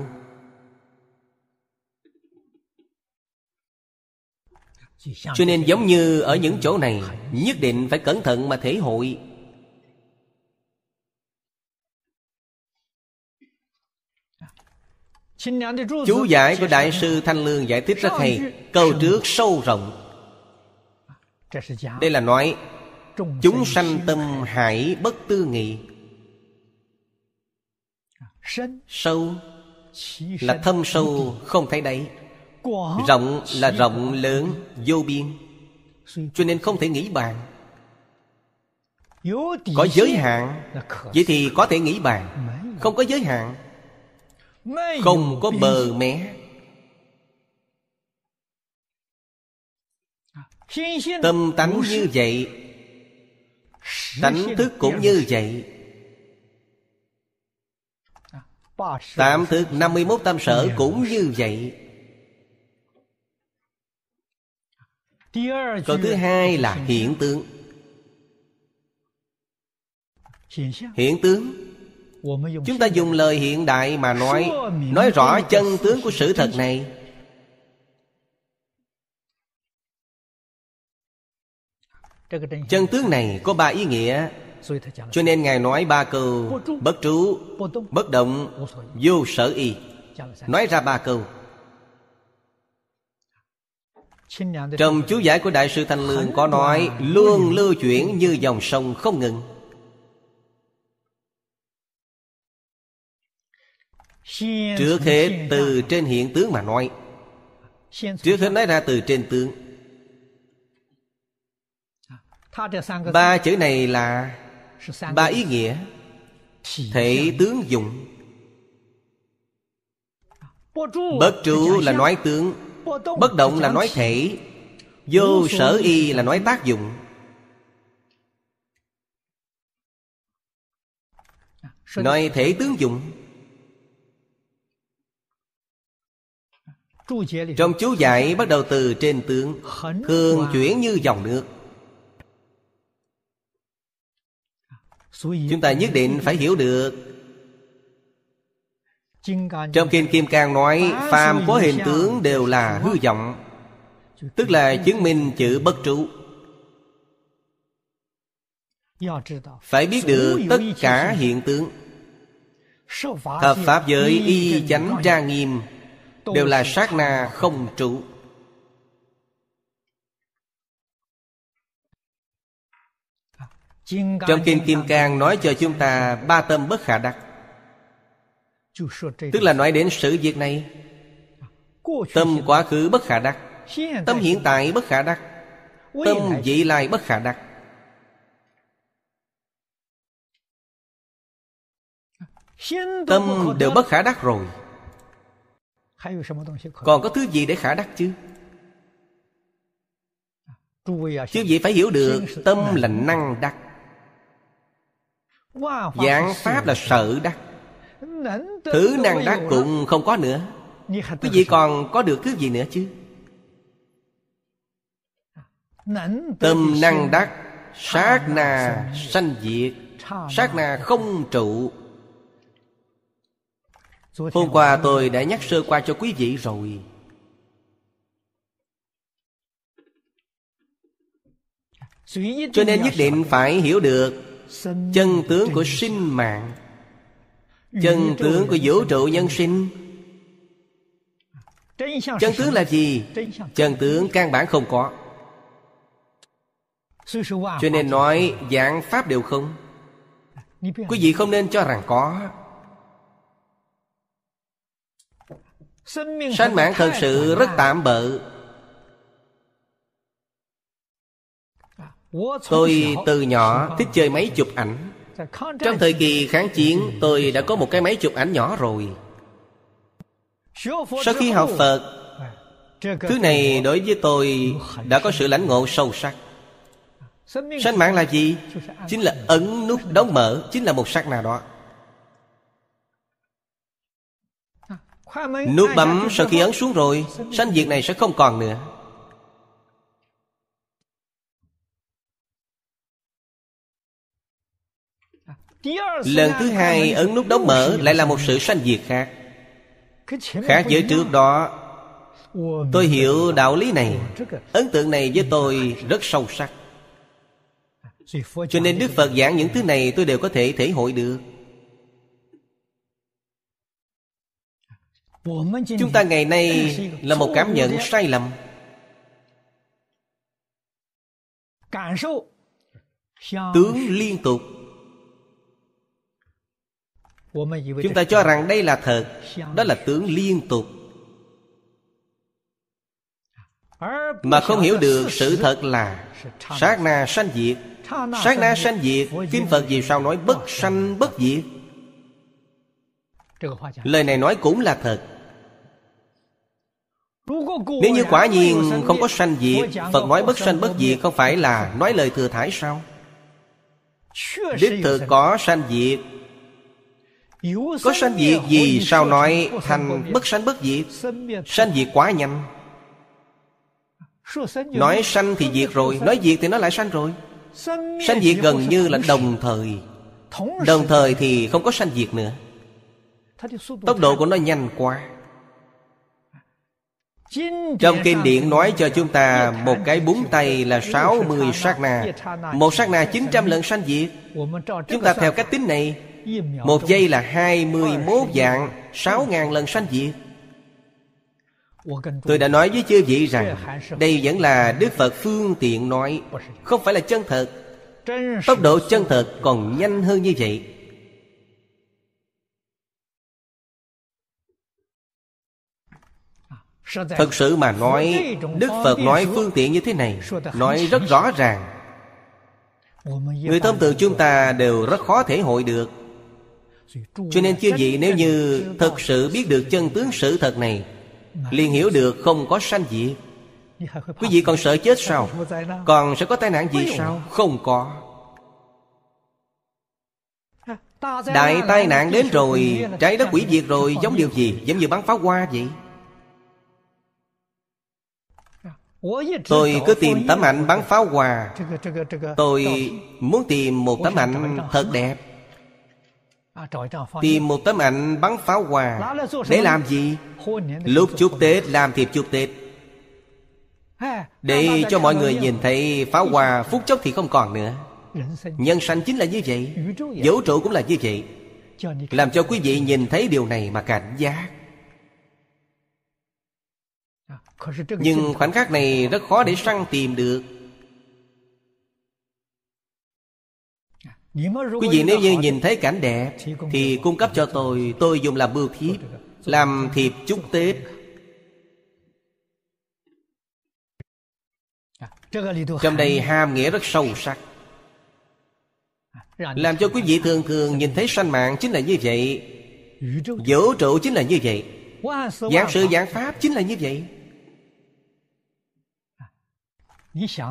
Cho nên giống như ở những chỗ này nhất định phải cẩn thận mà thể hội. Chú giải của đại sư thanh lương giải thích rất hay. Câu trước sâu rộng đây là nói chúng sanh tâm hải bất tư nghị. Sâu là thâm sâu không thấy đấy Rộng là rộng lớn Vô biên. Cho nên không thể nghĩ bàn. Có giới hạn. Vậy thì có thể nghĩ bàn. Không có giới hạn. Không có bờ mé Tâm tánh như vậy. Tánh thức cũng như vậy. Tạm thức 51 tâm sở cũng như vậy. Câu thứ hai là hiện tượng hiện tướng. Chúng ta dùng lời hiện đại mà nói nói rõ chân tướng của sự thật này chân tướng này có ba ý nghĩa. Cho nên ngài nói ba câu bất trú bất động vô sở y. Nói ra ba câu. Trong chú giải của Đại sư Thanh Lương có nói Luôn lưu chuyển như dòng sông không ngừng. Trước hết từ trên hiện tướng mà nói. Trước hết nói ra từ trên tướng Ba chữ này là Ba ý nghĩa. Thể tướng dụng. Bất trụ là nói tướng. Bất động là nói thể. Vô sở y là nói tác dụng. Nói thể tướng dụng. Trong chú giải bắt đầu từ trên tướng Thường chuyển như dòng nước Chúng ta nhất định phải hiểu được. Trong Kinh Kim Cang nói Phàm có hình tướng đều là hư vọng Tức là chứng minh chữ bất trụ. Phải biết được tất cả hiện tượng. Hợp Pháp giới y chánh tra nghiêm Đều là sát na không trụ Trong Kinh Kim Cang nói cho chúng ta Ba tâm bất khả đắc. Tức là nói đến sự việc này. Tâm quá khứ bất khả đắc. Tâm hiện tại bất khả đắc. Tâm vị lai bất khả đắc. Tâm đều bất khả đắc rồi. Còn có thứ gì để khả đắc chứ? Chứ gì phải hiểu được Tâm là năng đắc Giảng Pháp là sợ đắc. Thứ năng đắc cũng không có nữa. Quý vị còn có được thứ gì nữa chứ? Tâm năng đắc Sát na sanh diệt. Sát na không trụ. Hôm qua tôi đã nhắc sơ qua cho quý vị rồi. Cho nên nhất định phải hiểu được Chân tướng của sinh mạng. Chân tướng của vũ trụ nhân sinh. Chân tướng là gì? Chân tướng căn bản không có. Cho nên nói dạng pháp đều không. Quý vị không nên cho rằng có. Sanh mạng thật sự rất tạm bợ. Tôi từ nhỏ thích chơi máy chụp ảnh. Trong thời kỳ kháng chiến, Tôi đã có một cái máy chụp ảnh nhỏ rồi. Sau khi học Phật, Thứ này đối với tôi Đã có sự lãnh ngộ sâu sắc. Sanh mạng là gì? Chính là ấn nút đóng mở, Chính là một sắc nào đó. Nút bấm sau khi ấn xuống rồi, Sanh diệt này sẽ không còn nữa. Lần thứ hai ấn nút đóng mở Lại là một sự sanh diệt khác. Khác với trước đó, Tôi hiểu đạo lý này. Ấn tượng này với tôi rất sâu sắc. Cho nên Đức Phật giảng những thứ này Tôi đều có thể thể hội được. Chúng ta ngày nay là một cảm nhận sai lầm. Tướng liên tục Chúng ta cho rằng đây là thật. Đó là tướng liên tục. Mà không hiểu được sự thật là Sát na sanh diệt. Sát na sanh diệt. Kinh Phật vì sao nói bất sanh bất diệt? Lời này nói cũng là thật. Nếu như quả nhiên không có sanh diệt Phật nói bất sanh bất diệt Không phải là nói lời thừa thải sao? Đích thực có sanh diệt có sanh diệt gì sao nói thành bất sanh bất diệt? Sanh diệt quá nhanh. Nói sanh thì diệt rồi Nói diệt thì nó lại sanh rồi. Sanh diệt gần như là đồng thời. Đồng thời thì không có sanh diệt nữa. Tốc độ của nó nhanh quá. Trong kinh điển nói cho chúng ta Một cái búng tay là 60 sát na. Một sát na 900 lần sanh diệt. Chúng ta theo cách tính này một giây là 21 dạng 6 ngàn lần sanh diệt. Tôi đã nói với chư vị rằng Đây vẫn là Đức Phật phương tiện nói Không phải là chân thật. Tốc độ chân thật còn nhanh hơn như vậy. Thật sự mà nói Đức Phật nói phương tiện như thế này Nói rất rõ ràng. Người thông thường chúng ta đều rất khó thể hội được cho nên chư vị, nếu như Thật sự biết được chân tướng sự thật này, liền hiểu được không có sanh diệt Quý vị còn sợ chết sao? Còn sẽ có tai nạn gì sao? Không có. Đại tai nạn đến rồi, Trái đất quỷ diệt rồi, Giống điều gì? Giống như bắn pháo hoa vậy. Tôi cứ tìm tấm ảnh bắn pháo hoa. Tôi muốn tìm một tấm ảnh thật đẹp. Tìm một tấm ảnh bắn pháo hoa. Để làm gì? Lúc chúc Tết làm thiệp chúc Tết. Để cho mọi người nhìn thấy pháo hoa phút chốc thì không còn nữa. Nhân sanh chính là như vậy. Vũ trụ cũng là như vậy. Làm cho quý vị nhìn thấy điều này mà cảnh giác. Nhưng khoảnh khắc này rất khó để săn tìm được Quý vị nếu như nhìn thấy cảnh đẹp Thì cung cấp cho tôi Tôi dùng làm bưu thiếp Làm thiệp chúc Tết. Trong đây hàm nghĩa rất sâu sắc. Làm cho quý vị thường thường nhìn thấy sanh mạng chính là như vậy. Vũ trụ chính là như vậy. Giảng sự giảng pháp chính là như vậy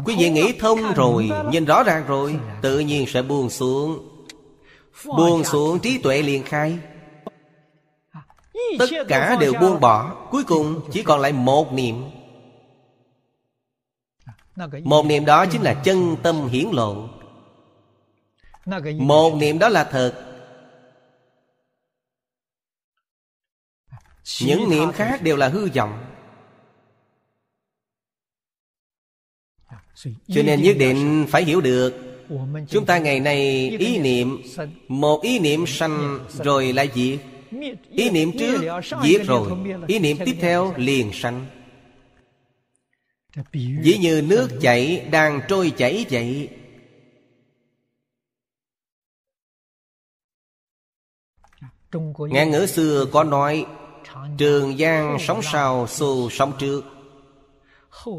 Quý vị nghĩ thông rồi Nhìn rõ ràng rồi Tự nhiên sẽ buông xuống. Buông xuống trí tuệ liền khai. Tất cả đều buông bỏ Cuối cùng chỉ còn lại một niệm. Một niệm đó chính là chân tâm hiển lộ. Một niệm đó là thật. Những niệm khác đều là hư vọng cho nên nhất định phải hiểu được. chúng ta ngày nay ý niệm một ý niệm sanh rồi lại diệt ý niệm trước diệt rồi. ý niệm tiếp theo liền sanh. Ví như nước chảy đang trôi chảy vậy. Ngạn ngữ xưa có nói trường giang sóng sau xô sóng trước.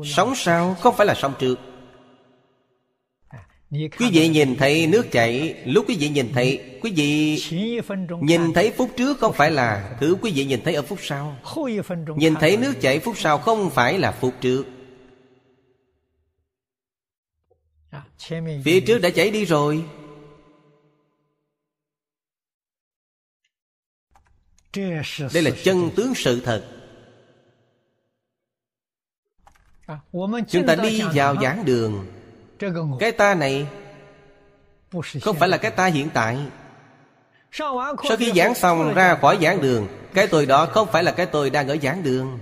Sống sau không phải là sống trước Quý vị nhìn thấy nước chảy. Lúc quý vị nhìn thấy Quý vị nhìn thấy phút trước không phải là Thứ quý vị nhìn thấy ở phút sau. Nhìn thấy nước chảy phút sau không phải là phút trước. Phía trước đã chảy đi rồi. Đây là chân tướng sự thật. Chúng ta đi vào giảng đường Cái ta này Không phải là cái ta hiện tại. Sau khi giảng xong ra khỏi giảng đường Cái tôi đó không phải là cái tôi đang ở giảng đường.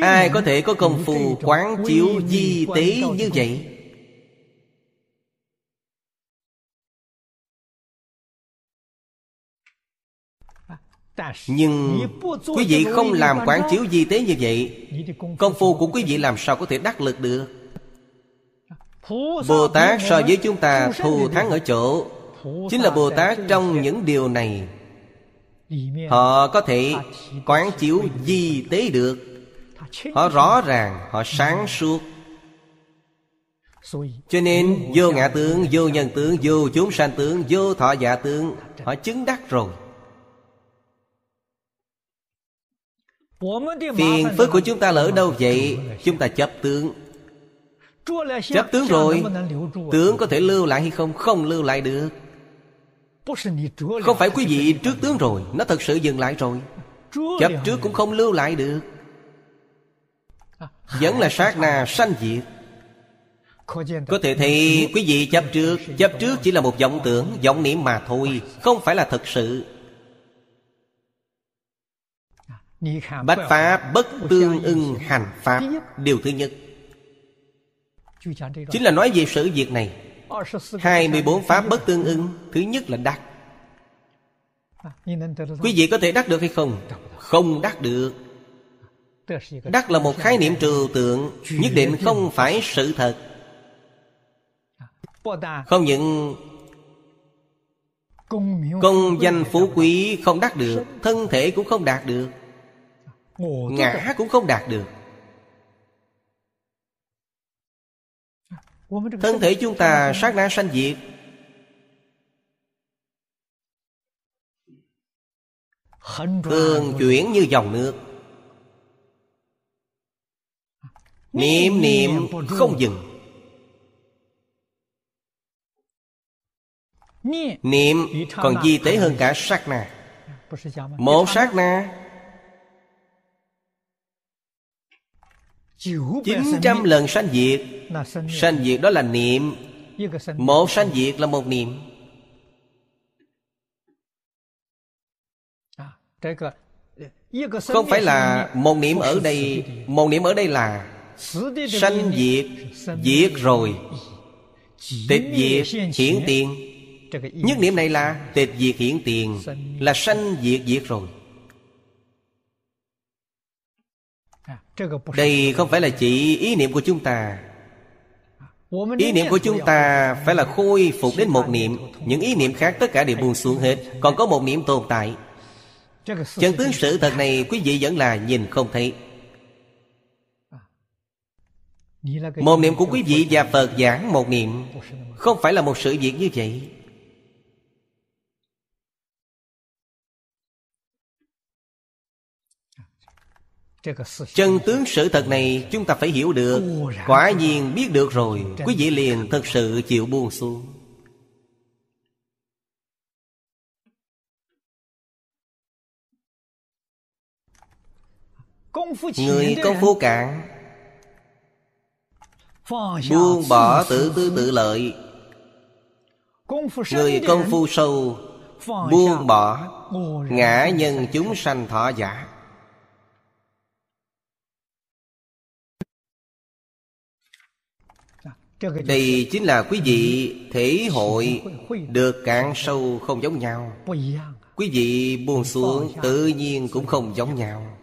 Ai có thể có công phu quán chiếu di tế như vậy Nhưng quý vị không làm quán chiếu di tế như vậy Công phu của quý vị làm sao có thể đắc lực được? Bồ Tát so với chúng ta thù thắng ở chỗ Chính là Bồ Tát trong những điều này. Họ có thể quán chiếu di tế được. Họ rõ ràng, họ sáng suốt. Cho nên vô ngã tướng, vô nhân tướng, vô chúng sanh tướng, vô thọ giả tướng Họ chứng đắc rồi. Phiền phức của chúng ta ở đâu vậy? Chúng ta chấp tướng. Chấp tướng rồi. Tướng có thể lưu lại hay không? Không lưu lại được. Không phải quý vị trước tướng rồi. Nó thật sự dừng lại rồi. Chấp trước cũng không lưu lại được. Vẫn là sát na sanh diệt. Có thể thấy quý vị chấp trước. Chấp trước chỉ là một vọng tưởng vọng niệm mà thôi. Không phải là thật sự Bách Pháp bất tương ưng hành Pháp, Điều thứ nhất. Chính là nói về sự việc này. 24 Pháp bất tương ưng, Thứ nhất là đắc. Quý vị có thể đắc được hay không? Không đắc được. Đắc là một khái niệm trừu tượng, Nhất định không phải sự thật. Không những Công danh phú quý không đắc được, Thân thể cũng không đạt được ngã cũng không đạt được. Thân thể chúng ta sát na sanh diệt. Thường chuyển như dòng nước. Niệm niệm không dừng. Niệm còn di tế hơn cả sát na. Một sát na 900 lần sanh diệt. Sanh diệt đó là niệm. Một sanh diệt là một niệm. Không phải là một niệm ở đây Một niệm ở đây là Sanh diệt. Diệt rồi. Tịch diệt hiển tiền. Nhất niệm này là tịch diệt hiển tiền. Là sanh diệt diệt rồi Đây không phải là chỉ ý niệm của chúng ta. Ý niệm của chúng ta phải là khôi phục đến một niệm. Những ý niệm khác tất cả đều buông xuống hết. Còn có một niệm tồn tại. Chân tướng sự thật này quý vị vẫn là nhìn không thấy. Một niệm của quý vị và Phật giảng một niệm. Không phải là một sự việc như vậy Chân tướng sự thật này chúng ta phải hiểu được. Quả nhiên biết được rồi. Quý vị liền thật sự chịu buông xuống. Người công phu cạn Buông bỏ tự tư tự lợi. Người công phu sâu. Buông bỏ. Ngã nhân chúng sanh thọ giả Đây chính là quý vị thể hội Được cạn sâu không giống nhau. Quý vị buông xuống tự nhiên cũng không giống nhau.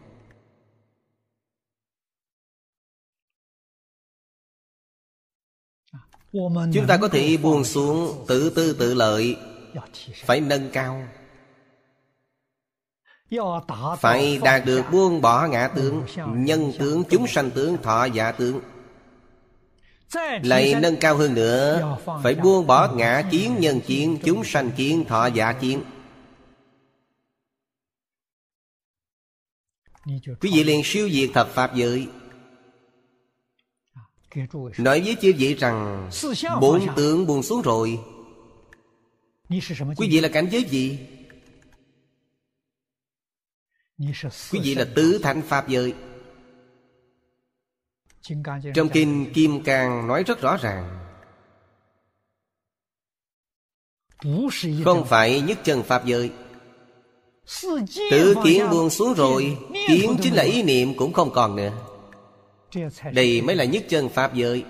Chúng ta có thể buông xuống tự tư tự lợi Phải nâng cao. Phải đạt được buông bỏ ngã tướng Nhân tướng, chúng sanh tướng, thọ giả tướng lại nâng cao hơn nữa Phải buông bỏ ngã kiến, nhân kiến, chúng sanh kiến, thọ giả kiến. Quý vị liền siêu diệt thập Pháp giới. Nói với chư vị rằng Bốn tướng buông xuống rồi. Quý vị là cảnh giới gì? Quý vị là tứ thánh Pháp giới trong kinh Kim Cang nói rất rõ ràng. Không phải nhất chân Pháp giới. Tự kiến buông xuống rồi Kiến chính là ý niệm cũng không còn nữa. Đây mới là nhất chân Pháp giới.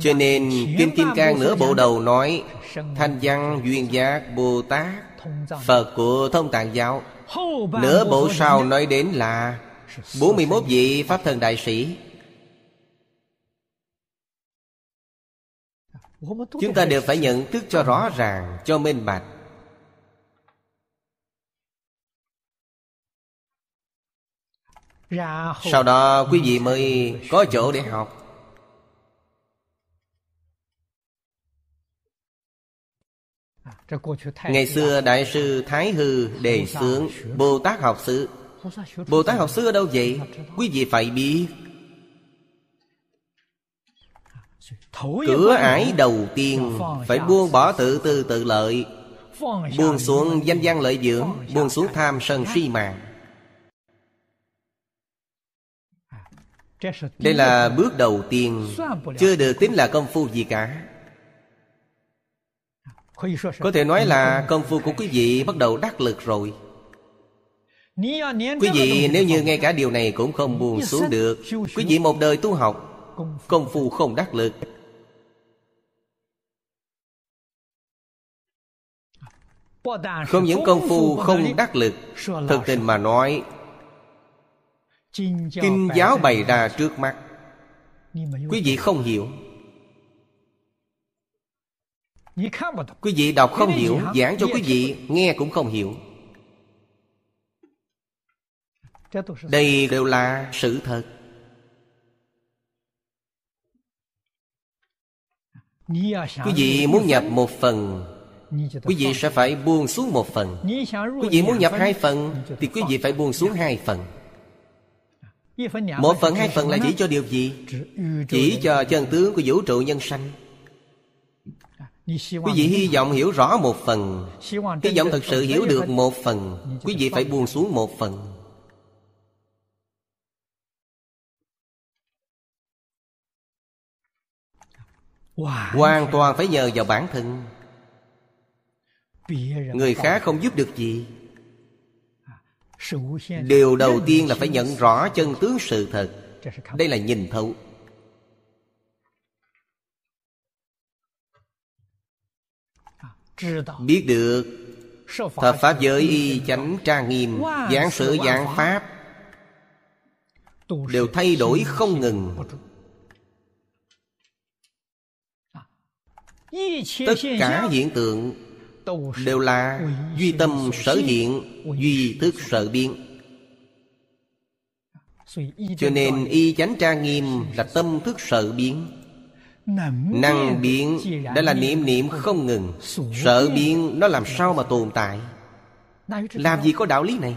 Cho nên Kinh Kim Cang nửa bộ đầu nói Thanh văn duyên giác Bồ Tát Phật của thông tạng giáo. Nửa bộ sau nói đến là 41 vị Pháp Thần Đại Sĩ. Chúng ta đều phải nhận thức cho rõ ràng, Cho minh bạch. Sau đó, quý vị mới có chỗ để học. Ngày xưa Đại sư Thái Hư đề xướng Bồ Tát học sự. Bồ Tát học sư ở đâu vậy? Quý vị phải biết. Cửa ải đầu tiên, Phải buông bỏ tự tư tự lợi. Buông xuống danh gian lợi dưỡng, Buông xuống tham sân si mạng. Đây là bước đầu tiên, Chưa được tính là công phu gì cả. Có thể nói là công phu của quý vị bắt đầu đắc lực rồi. Quý vị nếu như ngay cả điều này cũng không buông xuống được Quý vị một đời tu học Công phu không đắc lực. Không những công phu không đắc lực Thực tình mà nói Kinh giáo bày ra trước mắt. Quý vị không hiểu. Quý vị đọc không hiểu Giảng cho quý vị nghe cũng không hiểu đây đều là sự thật. Quý vị muốn nhập một phần quý vị sẽ phải buông xuống một phần. Quý vị muốn nhập hai phần thì quý vị phải buông xuống hai phần. Một phần hai phần là chỉ cho điều gì? Chỉ cho chân tướng của vũ trụ nhân sanh. Quý vị hy vọng hiểu rõ một phần. Hy vọng thật sự hiểu được một phần. Quý vị phải buông xuống một phần Hoàn toàn phải nhờ vào bản thân. Người khác không giúp được gì. Điều đầu tiên là phải nhận rõ chân tướng sự thật. Đây là nhìn thấu. Biết được Thập Pháp giới y chánh trang nghiêm Giảng sự giảng Pháp Đều thay đổi không ngừng Tất cả hiện tượng Đều là duy tâm sở hiện Duy thức sở biến Cho nên y chánh trang nghiêm là tâm thức sở biến Năng biến đã là niệm niệm không ngừng. Sợ biến nó làm sao mà tồn tại? Làm gì có đạo lý này?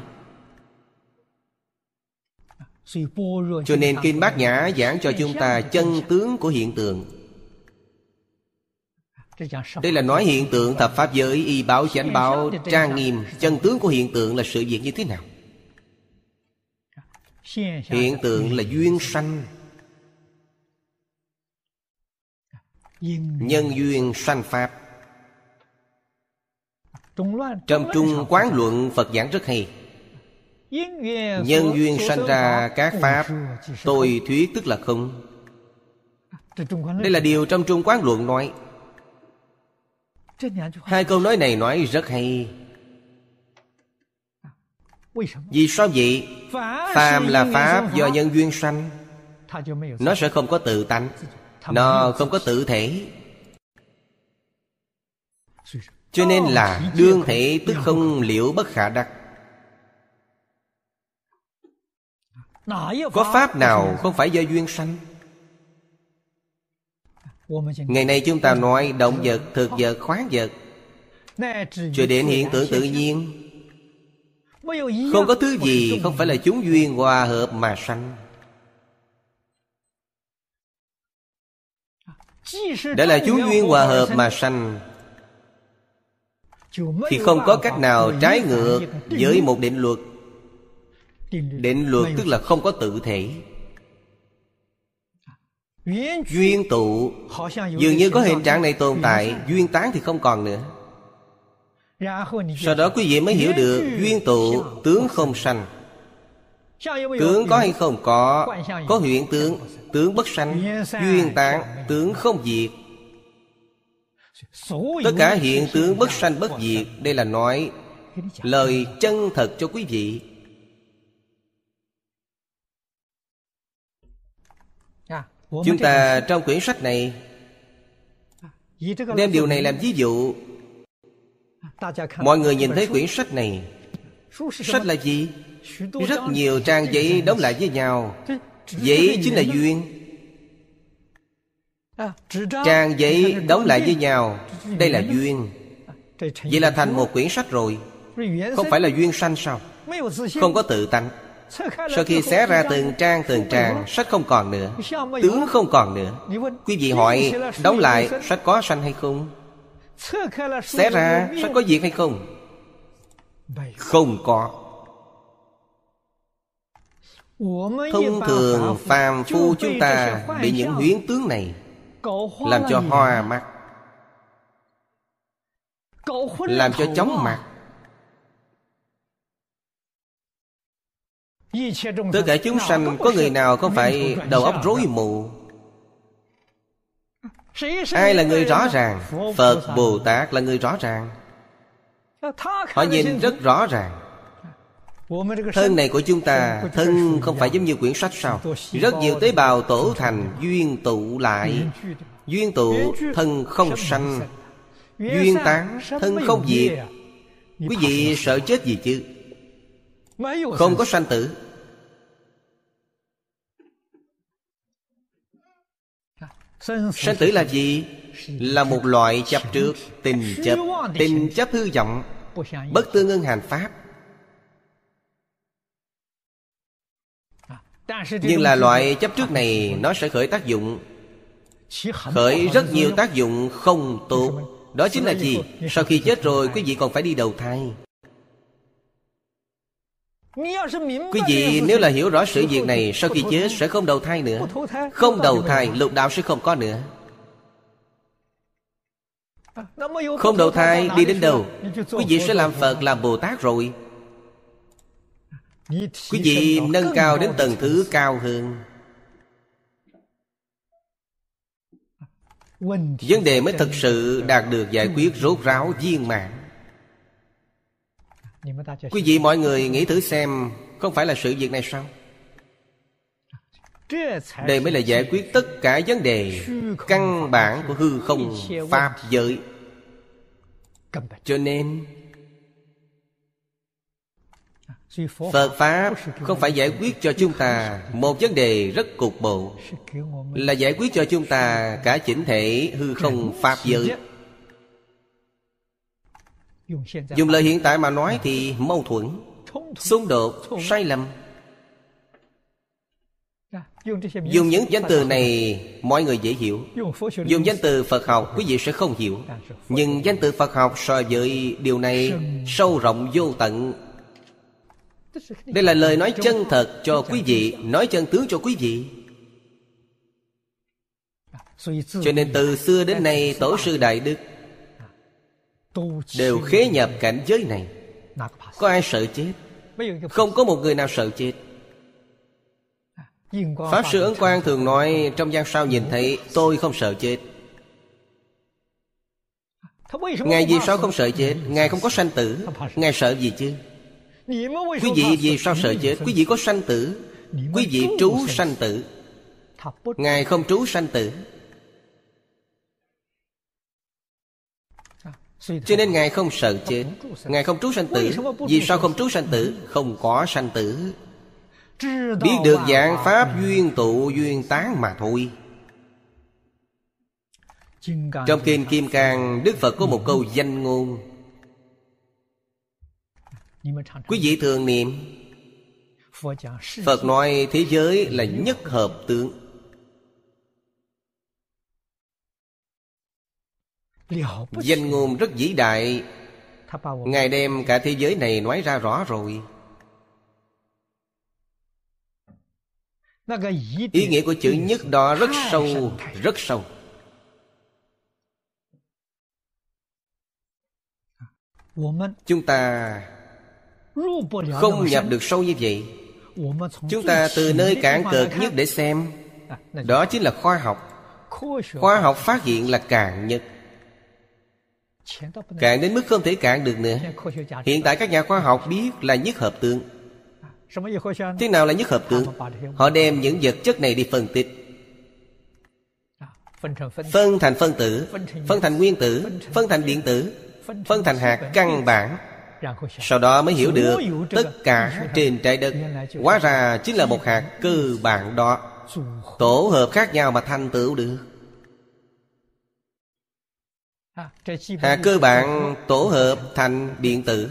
Cho nên Kinh Bát Nhã giảng cho chúng ta chân tướng của hiện tượng đây là nói hiện tượng thập pháp giới, y báo, chánh báo, trang nghiêm. Chân tướng của hiện tượng là sự việc như thế nào? Hiện tượng là duyên sanh. Nhân duyên sanh pháp. Trong trung quán luận, phật giảng rất hay. Nhân duyên sanh ra các pháp, tôi thuyết tức là không. Đây là điều trong trung quán luận nói. Hai câu nói này nói rất hay. Vì sao vậy? Phàm là Pháp do nhân duyên sanh. Nó sẽ không có tự tánh. Nó không có tự thể. Cho nên là đương thể tức không liễu bất khả đắc. Có Pháp nào không phải do duyên sanh Ngày nay chúng ta nói động vật, thực vật, khoáng vật. Cho đến hiện tượng tự nhiên. Không có thứ gì không phải là chúng duyên hòa hợp mà sanh. Đã là chúng duyên hòa hợp mà sanh. Thì không có cách nào trái ngược với một định luật. Định luật tức là không có tự thể Duyên tụ Dường như có hiện trạng này tồn tại Duyên tán thì không còn nữa. Sau đó quý vị mới hiểu được Duyên tụ tướng không sanh. Tướng có hay không có Có hiện tướng Tướng bất sanh Duyên tán tướng không diệt. Tất cả hiện tướng bất sanh bất diệt Đây là nói Lời chân thật cho quý vị Chúng ta trong quyển sách này Đem điều này làm ví dụ. Mọi người nhìn thấy quyển sách này. Sách là gì? Rất nhiều trang giấy đóng lại với nhau. Giấy chính là duyên. Trang giấy đóng lại với nhau. Đây là duyên. Vậy là thành một quyển sách rồi. Không phải là duyên sanh sao? Không có tự tánh sau khi xé ra từng trang từng trang Sách không còn nữa. Tướng không còn nữa. Quý vị hỏi Đóng lại sách có sanh hay không? Xé ra sách có diệt hay không? Không có. Thông thường phàm phu chúng ta Bị những huyến tướng này Làm cho hoa mắt Làm cho chóng mặt Tất cả chúng sanh có người nào không phải đầu óc rối mù? Ai là người rõ ràng? Phật Bồ Tát là người rõ ràng. Họ nhìn rất rõ ràng. Thân này của chúng ta Thân không phải giống như quyển sách sao? Rất nhiều tế bào tổ thành Duyên tụ lại. Duyên tụ thân không sanh. Duyên tán thân không diệt. Quý vị sợ chết gì chứ Không có sanh tử. Sanh tử là gì? Là một loại chấp trước Tình chấp. Tình chấp hư vọng Bất tương ưng hành pháp. Nhưng là loại chấp trước này Nó sẽ khởi tác dụng. Khởi rất nhiều tác dụng không tốt. Đó chính là gì? Sau khi chết rồi quý vị còn phải đi đầu thai Quý vị nếu là hiểu rõ sự việc này Sau khi chết sẽ không đầu thai nữa. Không đầu thai. lục đạo sẽ không có nữa. Không đầu thai đi đến đâu Quý vị sẽ làm Phật làm Bồ Tát rồi. Quý vị nâng cao đến tầng thứ cao hơn. Vấn đề mới thực sự đạt được giải quyết rốt ráo viên mãn Quý vị mọi người nghĩ thử xem Không phải là sự việc này sao? Đây mới là giải quyết tất cả vấn đề Căn bản của hư không Pháp giới. Cho nên Phật Pháp không phải giải quyết cho chúng ta Một vấn đề rất cục bộ. Là giải quyết cho chúng ta Cả chỉnh thể hư không Pháp giới Dùng lời hiện tại mà nói thì mâu thuẫn Xung đột, sai lầm。Dùng những danh từ này mọi người dễ hiểu. Dùng danh từ Phật học quý vị sẽ không hiểu. Nhưng danh từ Phật học so với điều này Sâu rộng vô tận. Đây là lời nói chân thật cho quý vị Nói chân tướng cho quý vị. Cho nên từ xưa đến nay Tổ sư Đại Đức Đều khế nhập cảnh giới này. Có ai sợ chết? Không có một người nào sợ chết. Pháp Sư Ấn Quang thường nói Trong gian sao nhìn thấy tôi không sợ chết. Ngài vì sao không sợ chết? Ngài không có sanh tử. Ngài sợ gì chứ? Quý vị vì sao sợ chết? Quý vị có sanh tử. Quý vị trú sanh tử. Ngài không trú sanh tử Cho nên Ngài không sợ chết. Ngài không trú sanh tử. Vì sao không trú sanh tử? Không có sanh tử. Biết được dạng Pháp duyên tụ duyên tán mà thôi. Trong Kinh Kim Cang Đức Phật có một câu danh ngôn. Quý vị thường niệm Phật nói thế giới là nhất hợp tướng Danh ngôn rất vĩ đại. Ngài đem cả thế giới này nói ra rõ rồi. Ý nghĩa của chữ nhất đó rất sâu Rất sâu. Chúng ta Không nhập được sâu như vậy. Chúng ta từ nơi cản cực nhất để xem. Đó chính là khoa học. Khoa học. phát hiện là cạn nhất Cạn đến mức không thể cạn được nữa. Hiện tại các nhà khoa học biết là nhất hợp tương Thế nào là nhất hợp tương Họ đem những vật chất này đi phân tích. Phân thành phân tử Phân thành nguyên tử Phân thành điện tử Phân thành hạt căn bản. Sau đó mới hiểu được Tất cả trên trái đất. Hóa ra chính là một hạt cơ bản đó. Tổ hợp khác nhau mà thành tựu được Hạt cơ bản tổ hợp thành điện tử.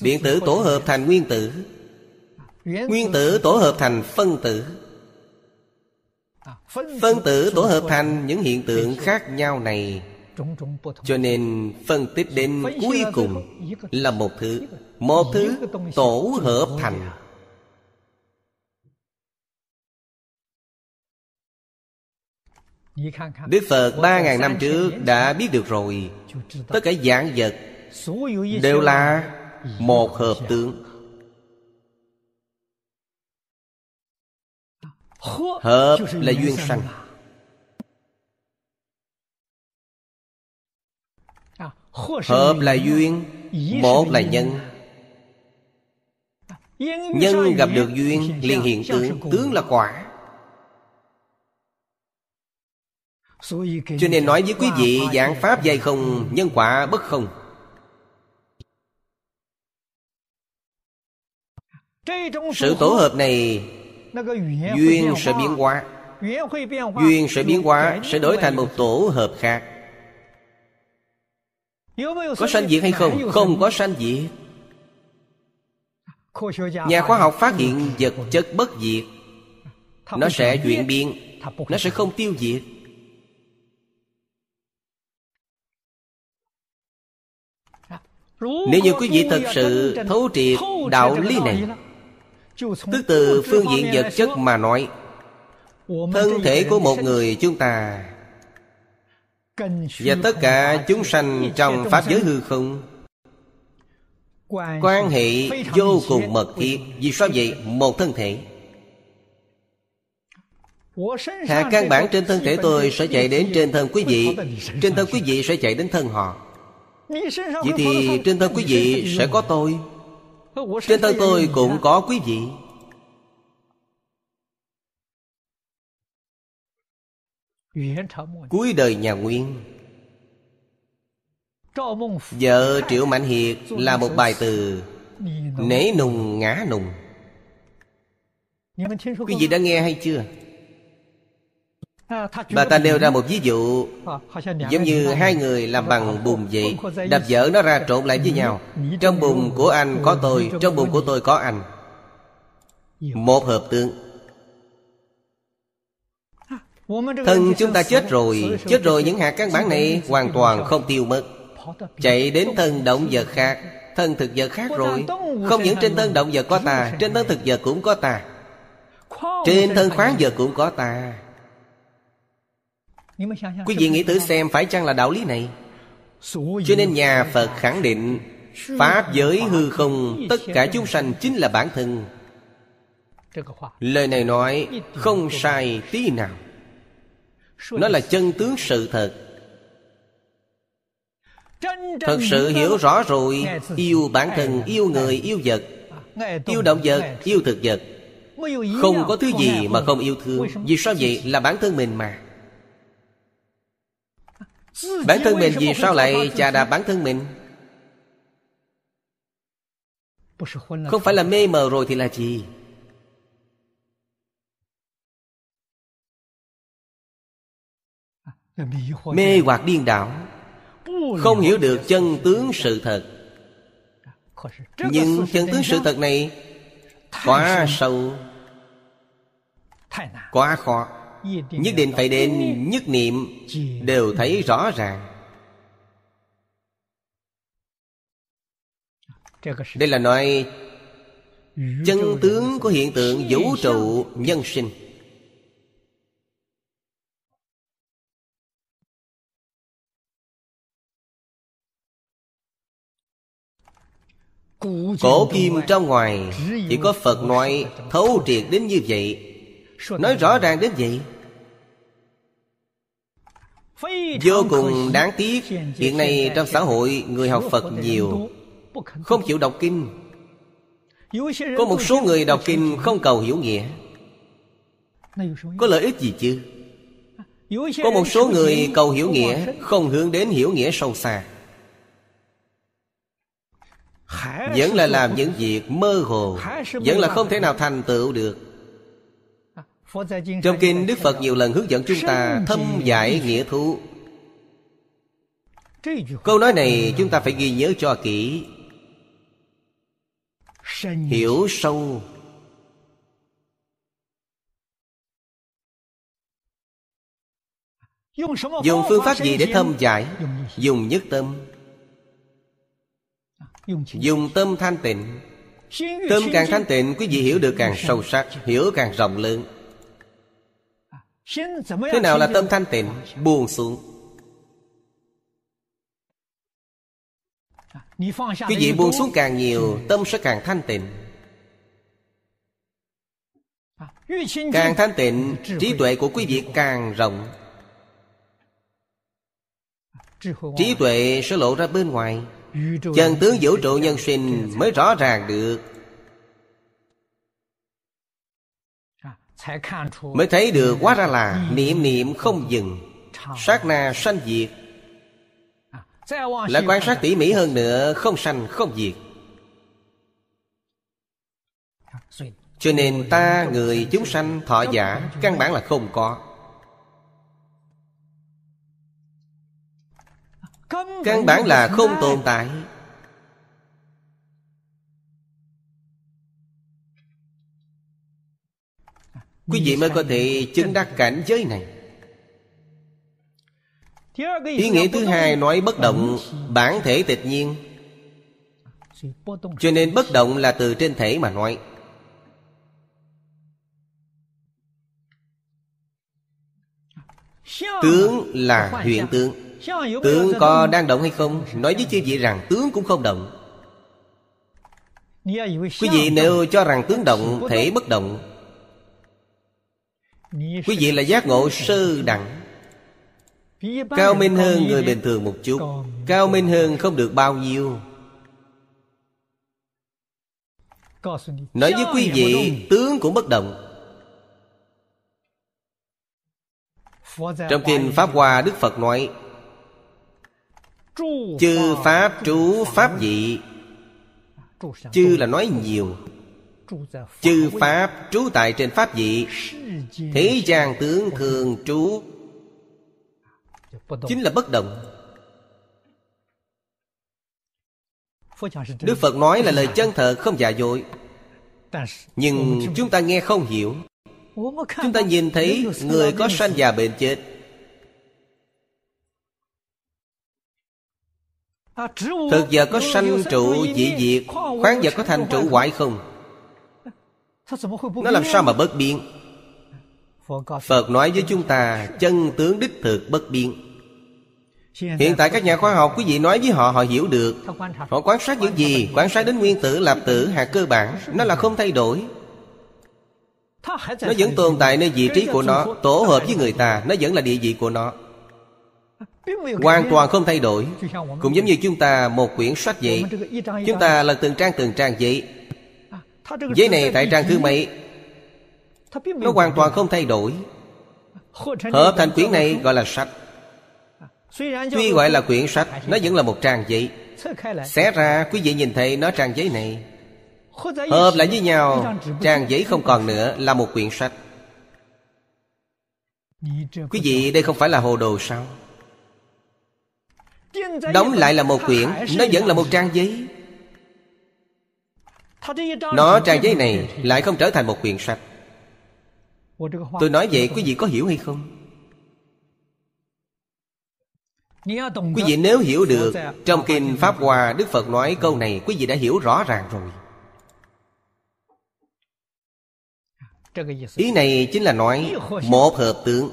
Điện tử tổ hợp thành nguyên tử. Nguyên tử tổ hợp thành phân tử. Phân tử tổ hợp thành những hiện tượng khác nhau này. Cho nên phân tích đến cuối cùng là một thứ. Một thứ tổ hợp thành Đức Phật ba ngàn năm trước đã biết được rồi. Tất cả dạng vật Đều là một hợp tướng Hợp là duyên sanh. Hợp là duyên Một là nhân. Nhân gặp được duyên liền hiện tượng Tướng là quả Cho nên nói với quý vị Dạng Pháp dây không Nhân quả bất không. Sự tổ hợp này Duyên sẽ biến hóa. Duyên sẽ biến hóa Sẽ đổi thành một tổ hợp khác. Có sanh diệt hay không? Không có sanh diệt. Nhà khoa học phát hiện vật chất bất diệt. Nó sẽ chuyển biến. Nó sẽ không tiêu diệt Nếu như quý vị thật sự thấu triệt đạo lý này Tức từ phương diện vật chất mà nói Thân thể của một người chúng ta Và tất cả chúng sanh trong Pháp giới hư không? Quan hệ vô cùng mật thiết. Vì sao vậy? Một thân thể. Hạ căn bản trên thân thể tôi sẽ chạy đến trên thân quý vị. Trên thân quý vị sẽ chạy đến thân họ Vậy thì trên thân quý vị sẽ có tôi. Trên thân tôi cũng có quý vị. Cuối đời nhà Nguyên. Vợ Triệu Mạnh Hiệt là một bài từ Nể nùng ngã nùng. Quý vị đã nghe hay chưa? Bà ta nêu ra một ví dụ Giống như hai người làm bằng bùn vậy Đập dở nó ra trộn lại với nhau. Trong bùn của anh có tôi Trong bùn của tôi có anh. Một hợp tương Thân chúng ta chết rồi Chết rồi những hạt căn bản này Hoàn toàn không tiêu mất. Chạy đến thân động vật khác. Thân thực vật khác rồi. Không những trên thân động vật có ta Trên thân thực vật cũng có ta. Trên thân khoáng vật cũng có ta Quý vị nghĩ thử xem phải chăng là đạo lý này? Cho nên nhà Phật khẳng định Pháp giới hư không Tất cả chúng sanh chính là bản thân. Lời này nói không sai tí nào. Nó là chân tướng sự thật. Thật sự hiểu rõ rồi Yêu bản thân, yêu người, yêu vật. Yêu động vật, yêu thực vật. Không có thứ gì mà không yêu thương. Vì sao vậy? Là bản thân mình mà Bản thân mình vì sao lại chà đạp bản thân mình? Không phải là mê mờ rồi thì là gì? Mê hoặc điên đảo Không hiểu được chân tướng sự thật. Nhưng chân tướng sự thật này Quá sâu Quá khó Nhất định phải đến, nhất niệm, Đều thấy rõ ràng. Đây là nói, Chân tướng của hiện tượng vũ trụ nhân sinh. Cổ kim trong ngoài, Chỉ có Phật nói thấu triệt đến như vậy. Nói rõ ràng đến vậy. Vô cùng đáng tiếc Hiện nay trong xã hội Người học Phật nhiều Không chịu đọc kinh. Có một số người đọc kinh Không cầu hiểu nghĩa. Có lợi ích gì chứ? Có một số người cầu hiểu nghĩa Không hướng đến hiểu nghĩa sâu xa. Vẫn là làm những việc mơ hồ Vẫn là không thể nào thành tựu được trong kinh Đức Phật nhiều lần hướng dẫn chúng ta Thâm giải nghĩa thú. Câu nói này chúng ta phải ghi nhớ cho kỹ. Hiểu sâu. Dùng phương pháp gì để thâm giải? Dùng nhất tâm. Dùng tâm thanh tịnh. Tâm càng thanh tịnh Quý vị hiểu được càng sâu sắc Hiểu càng rộng lớn Thế nào là tâm thanh tịnh? Buông xuống. Quý vị buông xuống càng nhiều Tâm sẽ càng thanh tịnh. Càng thanh tịnh Trí tuệ của quý vị càng rộng. Trí tuệ sẽ lộ ra bên ngoài. Chân tướng vũ trụ nhân sinh Mới rõ ràng được Mới thấy được quá ra là Niệm niệm không dừng. Sát na sanh diệt. Lại quan sát tỉ mỉ hơn nữa Không sanh không diệt. Cho nên ta người chúng sanh thọ giả Căn bản là không có. Căn bản là không tồn tại Quý vị mới có thể chứng đắc cảnh giới này. Ý nghĩa thứ hai nói bất động Bản thể tịch nhiên. Cho nên bất động là từ trên thể mà nói. Tướng là huyện tướng. Tướng có đang động hay không? Nói với chư vị rằng tướng cũng không động. Quý vị nếu cho rằng tướng động, Thể bất động Quý vị là giác ngộ sơ đẳng. Cao minh hơn người bình thường một chút. Cao minh hơn không được bao nhiêu. Nói với quý vị, Tướng cũng bất động. Trong Kinh Pháp Hoa, Đức Phật nói, Chư Pháp trú, Pháp dị Chư là nói nhiều. Chư Pháp trú tại trên Pháp dị Thế gian tướng thường trú. Chính là bất động. Đức Phật nói là lời chân thật, không giả dối. Nhưng chúng ta nghe không hiểu. Chúng ta nhìn thấy người có sanh già bệnh chết. Thực vật có sanh trụ dị diệt, Khoáng vật có thành trụ hoại không? Nó làm sao mà bất biến Phật nói với chúng ta Chân tướng đích thực bất biến Hiện tại các nhà khoa học Quý vị nói với họ họ hiểu được. Họ quan sát những gì? Quan sát đến nguyên tử, lạp tử, hạt cơ bản. Nó là không thay đổi. Nó vẫn tồn tại nơi vị trí của nó Tổ hợp với người ta. Nó vẫn là địa vị của nó. Hoàn toàn không thay đổi. Cũng giống như chúng ta một quyển sách vậy. Chúng ta lật từng trang từng trang vậy Giấy này tại trang thứ mấy? Nó hoàn toàn không thay đổi. Hợp thành quyển này gọi là sách. Tuy gọi là quyển sách Nó vẫn là một trang giấy. Xé ra quý vị nhìn thấy nó trang giấy này. Hợp lại với nhau Trang giấy không còn nữa Là một quyển sách. Quý vị đây không phải là hồ đồ sao? Đóng lại là một quyển Nó vẫn là một trang giấy Nó trang giấy này Lại không trở thành một quyển sách. Tôi nói vậy quý vị có hiểu hay không? Quý vị nếu hiểu được Trong Kinh Pháp Hoa Đức Phật nói câu này Quý vị đã hiểu rõ ràng rồi. Ý này chính là nói Một hợp tướng.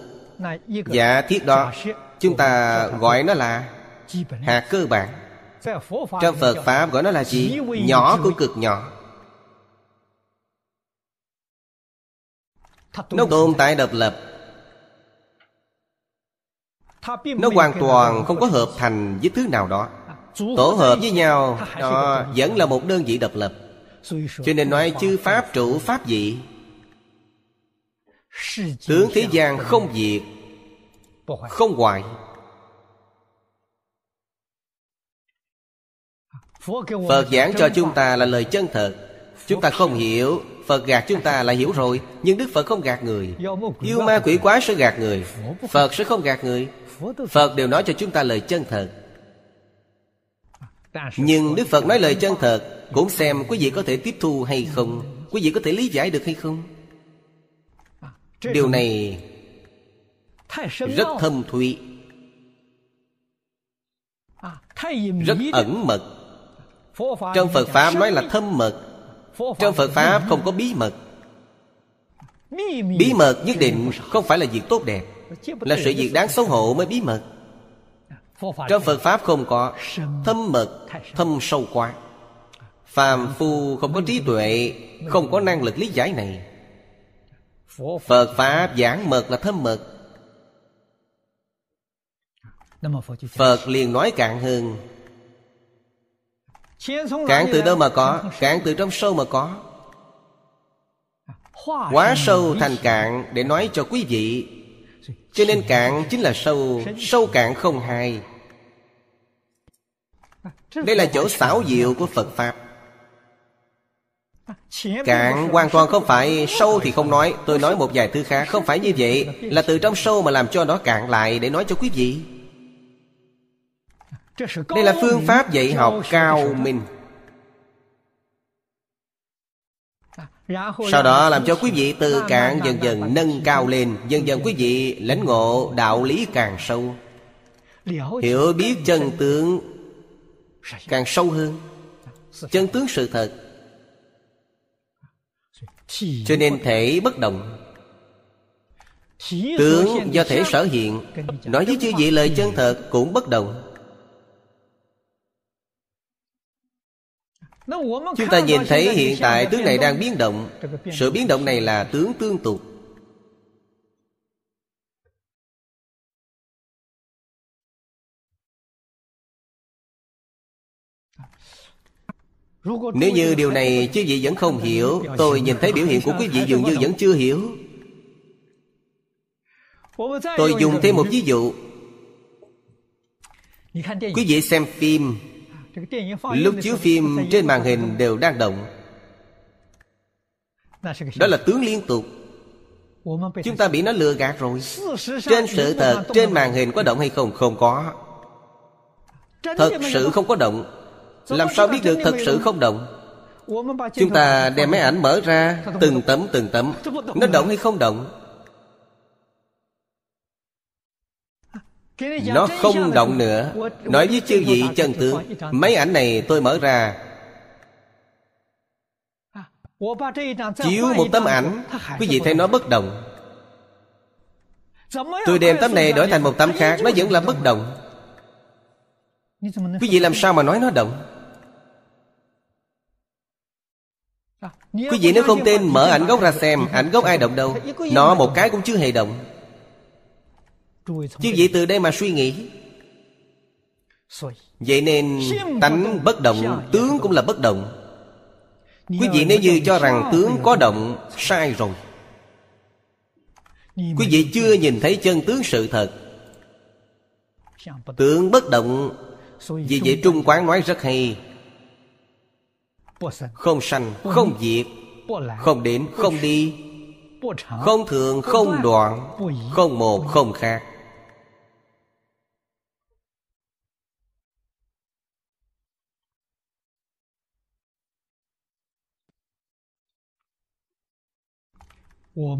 Giả thiết đó. Chúng ta gọi nó là Hạt cơ bản. Trong Phật Pháp gọi nó là gì? Nhỏ của cực nhỏ Nó tồn tại độc lập Nó hoàn toàn không có hợp thành với thứ nào đó. Tổ hợp với nhau Nó vẫn là một đơn vị độc lập. Cho nên nói chư Pháp trụ Pháp dị Tướng thế gian không diệt Không hoại Phật giảng cho chúng ta là lời chân thật. Chúng ta không hiểu Phật gạt chúng ta là hiểu rồi Nhưng Đức Phật không gạt người. Yêu ma quỷ quái sẽ gạt người Phật sẽ không gạt người. Phật đều nói cho chúng ta lời chân thật. Nhưng Đức Phật nói lời chân thật Cũng xem quý vị có thể tiếp thu hay không Quý vị có thể lý giải được hay không. Điều này Rất thâm thụy, Rất ẩn mật. Trong Phật Pháp nói là thâm mật trong Phật Pháp không có bí mật. Bí mật nhất định không phải là việc tốt đẹp Là sự việc đáng xấu hổ mới bí mật. Trong Phật Pháp không có Thâm mật, thâm sâu quá. Phàm phu không có trí tuệ Không có năng lực lý giải này. Phật Pháp giảng mật là thâm mật. Phật liền nói cạn hơn Cạn từ đâu mà có？Cạn từ trong sâu mà có Quá sâu thành cạn để nói cho quý vị Cho nên cạn chính là sâu Sâu cạn không hai Đây là chỗ xảo diệu của Phật Pháp Cạn hoàn toàn không phải sâu thì không nói Tôi nói một vài thứ khác Không phải như vậy Là từ trong sâu mà làm cho nó cạn lại Để nói cho quý vị đây là phương pháp dạy học cao minh. Sau đó làm cho quý vị từ cạn dần dần nâng cao lên, Dần dần quý vị lãnh ngộ đạo lý càng sâu. Hiểu biết chân tướng càng sâu hơn. Chân tướng sự thật. Cho nên thể bất động. Tướng do thể sở hiện. Nói với chư vị lời chân thật cũng bất động. Chúng ta nhìn thấy hiện tại tướng này đang biến động. Sự biến động này là tướng tương tục. Nếu như điều này chư vị vẫn không hiểu, Tôi nhìn thấy biểu hiện của quý vị dường như vẫn chưa hiểu. Tôi dùng thêm một ví dụ. Quý vị xem phim Lúc chiếu phim trên màn hình đều đang động. Đó là tướng liên tục. Chúng ta bị nó lừa gạt rồi. Trên sự thật Trên màn hình có động hay không? Không có. Thật sự không có động. Làm sao biết được thật sự không động? Chúng ta đem máy ảnh mở ra Từng tấm từng tấm. Nó động hay không động Nó không động nữa. Nói với chư vị chân tướng, Mấy ảnh này tôi mở ra. Chiếu một tấm ảnh, Quý vị thấy nó bất động. Tôi đem tấm này đổi thành một tấm khác, Nó vẫn là bất động. Quý vị làm sao mà nói nó động? Quý vị nếu không tin, mở ảnh gốc ra xem, Ảnh gốc ai động đâu. Nó một cái cũng chưa hề động. Chứ vậy từ đây mà suy nghĩ. Vậy nên tánh bất động Tướng cũng là bất động. Quý vị nếu như cho rằng tướng có động Sai rồi. Quý vị chưa nhìn thấy chân tướng sự thật. Tướng bất động. Vì vậy Trung Quán nói rất hay. Không sanh, không diệt. Không đến, không đi. Không thường, không đoạn. Không một, không khác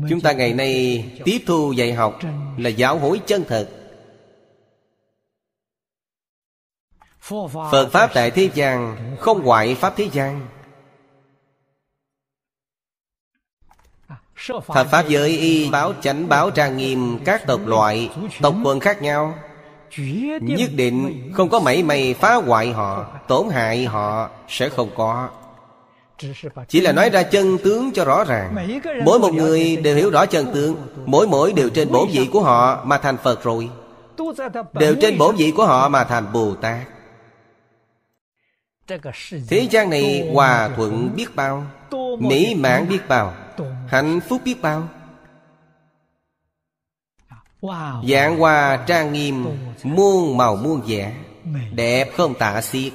Chúng ta ngày nay tiếp thu dạy học Là giáo hối chân thật. Phật Pháp tại thế gian Không ngoại Pháp thế gian. Thập Pháp giới y báo chánh báo trang nghiêm Các tộc loại, Tộc quần khác nhau. Nhất định không có mảy may phá hoại họ, Tổn hại họ Sẽ không có chỉ là nói ra chân tướng cho rõ ràng. Mỗi một người đều hiểu rõ chân tướng. Mỗi mỗi đều trên bổn vị của họ Mà thành Phật rồi. Đều trên bổn vị của họ mà thành Bồ Tát. Thế gian này hòa thuận biết bao Mỹ mãn biết bao Hạnh phúc biết bao. Dạng hòa trang nghiêm Muôn màu muôn vẻ Đẹp không tả xiết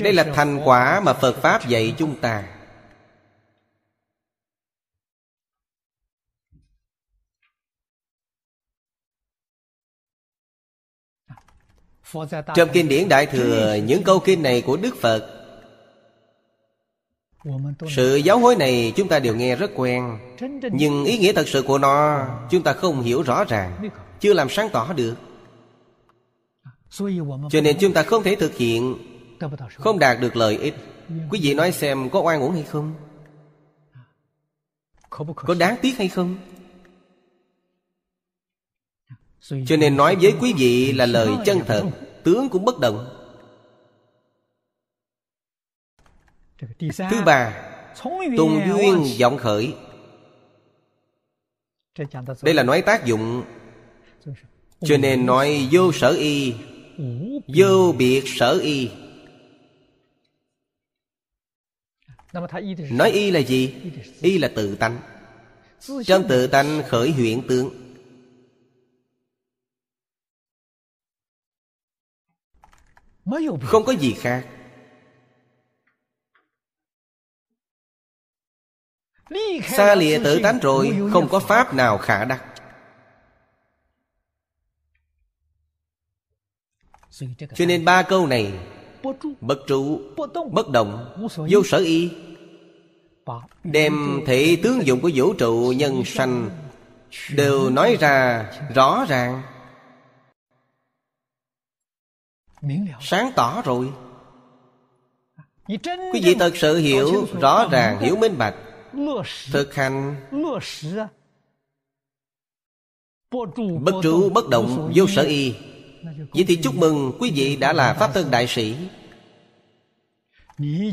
Đây là thành quả mà Phật Pháp dạy chúng ta. Trong kinh điển Đại Thừa, Những câu kinh này của Đức Phật, Sự giáo hối này chúng ta đều nghe rất quen. Nhưng ý nghĩa thật sự của nó, Chúng ta không hiểu rõ ràng, Chưa làm sáng tỏ được. Cho nên chúng ta không thể thực hiện không? Đạt được lợi ích. Quý vị nói xem có oan uổng hay không? Có đáng tiếc hay không? Cho nên nói với quý vị là lời chân thật, Tướng cũng bất động. Thứ ba, Tùng duyên vọng khởi. Đây là nói tác dụng. Cho nên nói vô sở y, Vô biệt sở y. Nói y là gì? Y là tự tánh. Trong tự tánh khởi hiện tượng Không có gì khác. Xa lìa tự tánh rồi Không có pháp nào khả đắc. Cho nên ba câu này Bất trụ Bất động Vô sở y. Đem thể tướng dụng của vũ trụ nhân sanh Đều nói ra rõ ràng. Sáng tỏ rồi. Quý vị thật sự hiểu rõ ràng, hiểu minh bạch. Thực hành. Bất trụ bất động vô sở y vậy thì chúc mừng quý vị đã là pháp thân đại sĩ.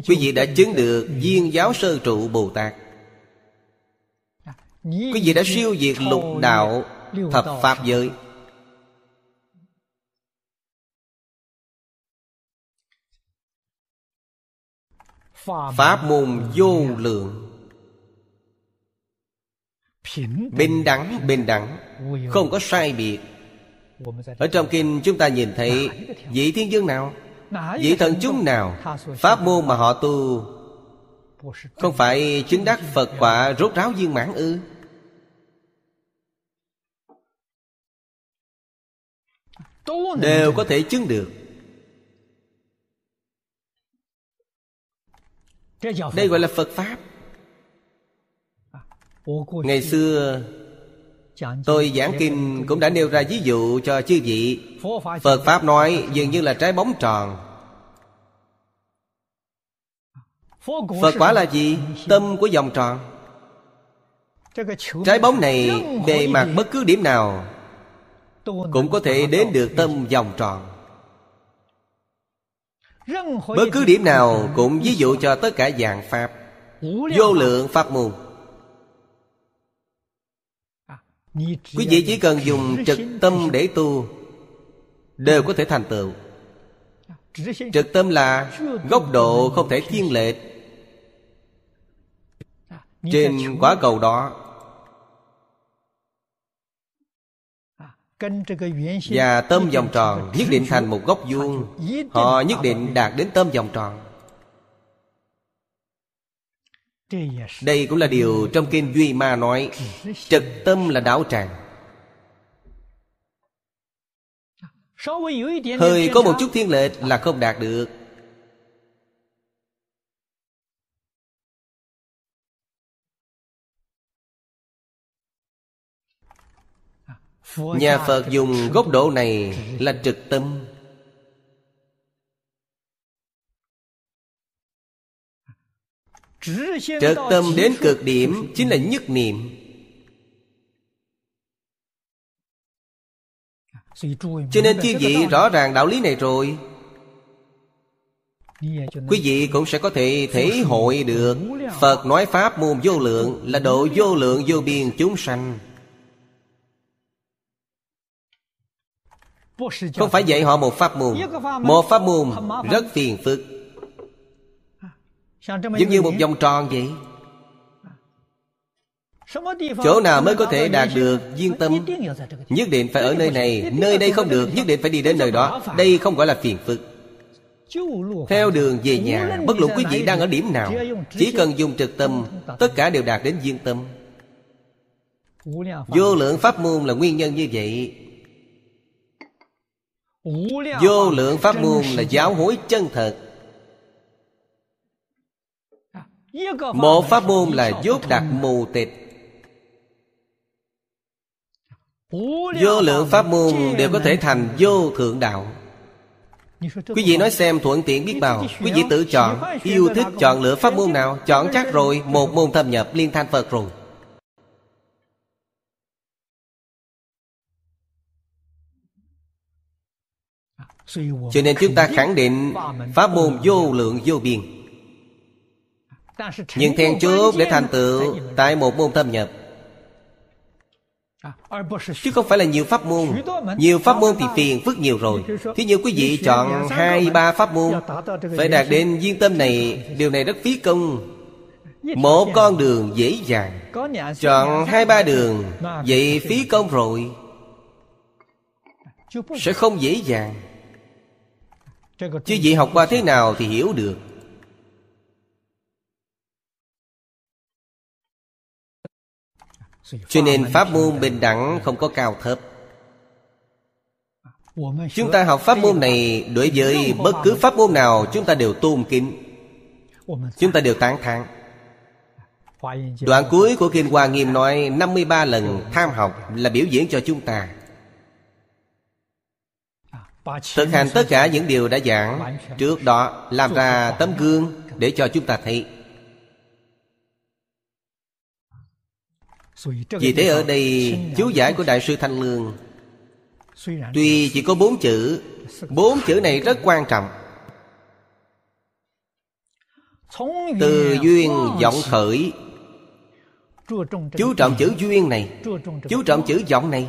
Quý vị đã chứng được viên giáo sơ trụ bồ tát. Quý vị đã siêu diệt lục đạo thập pháp giới. Pháp môn vô lượng. Bình đẳng bình đẳng. Không có sai biệt ở trong kinh chúng ta nhìn thấy vị thiên dương nào? Vị thần chúng nào? Pháp môn mà họ tu? Không phải chứng đắc phật quả rốt ráo viên mãn ư? Đều có thể chứng được. Đây gọi là phật pháp. Ngày xưa tôi giảng kinh cũng đã nêu ra ví dụ cho chư vị. Phật pháp nói dường như là trái bóng tròn. Phật quả là gì? Tâm của vòng tròn. Trái bóng này bề mặt bất cứ điểm nào cũng có thể đến được tâm vòng tròn. Bất cứ điểm nào cũng ví dụ cho tất cả dạng pháp, vô lượng pháp môn. Quý vị chỉ cần dùng trực tâm để tu đều có thể thành tựu. Trực tâm là góc độ không thể thiên lệch trên quả cầu đó. Và tâm vòng tròn nhất định thành một góc vuông. Họ nhất định đạt đến tâm vòng tròn đây cũng là điều trong kinh duy ma nói, trực tâm là đạo tràng. Hơi có một chút thiên lệch là không đạt được. Nhà Phật dùng góc độ này là trực tâm. Trực tâm đến cực điểm chính là nhất niệm. Cho nên chư vị rõ ràng đạo lý này rồi. Quý vị cũng sẽ có thể thể hội được Phật nói Pháp môn vô lượng Là độ vô lượng vô biên chúng sanh. Không phải dạy họ một pháp môn. Một pháp môn rất phiền phức Giống như một vòng tròn vậy. Chỗ nào mới có thể đạt được viên tâm? Nhất định phải ở nơi này Nơi đây không được Nhất định phải đi đến nơi đó. Đây không gọi là phiền phức. Theo đường về nhà Bất luận quý vị đang ở điểm nào Chỉ cần dùng trực tâm Tất cả đều đạt đến viên tâm. Vô lượng pháp môn là nguyên nhân như vậy. Vô lượng pháp môn là giáo hối chân thật Một pháp môn là dốt đặc mù tịch. Vô lượng pháp môn đều có thể thành vô thượng đạo. Quý vị nói xem thuận tiện biết bao. Quý vị tự chọn. Yêu thích chọn lựa pháp môn nào, Chọn chắc rồi, Một môn thâm nhập, liên thanh Phật rồi. Cho nên chúng ta khẳng định Pháp môn vô lượng vô biên. Nhưng then chốt để thành tựu Tại một môn thâm nhập. Chứ không phải là nhiều pháp môn. Nhiều pháp môn thì phiền phức nhiều rồi. Thí như quý vị chọn hai ba pháp môn Phải đạt đến viên tâm này Điều này rất phí công. Một con đường dễ dàng. Chọn hai ba đường Vậy phí công rồi. Sẽ không dễ dàng. Chứ vị học qua thế nào thì hiểu được Cho nên pháp môn bình đẳng không có cao thấp. Chúng ta học pháp môn này Đối với bất cứ pháp môn nào Chúng ta đều tôn kính. Chúng ta đều tán thán. Đoạn cuối của Kinh Hoa Nghiêm nói 53 lần tham học là biểu diễn cho chúng ta. Thực hành tất cả những điều đã giảng Trước đó làm ra tấm gương Để cho chúng ta thấy Vì thế ở đây chú giải của Đại sư Thanh Lương Tuy chỉ có bốn chữ Bốn chữ này rất quan trọng. Từ duyên vọng khởi Chú trọng chữ duyên này Chú trọng chữ vọng này.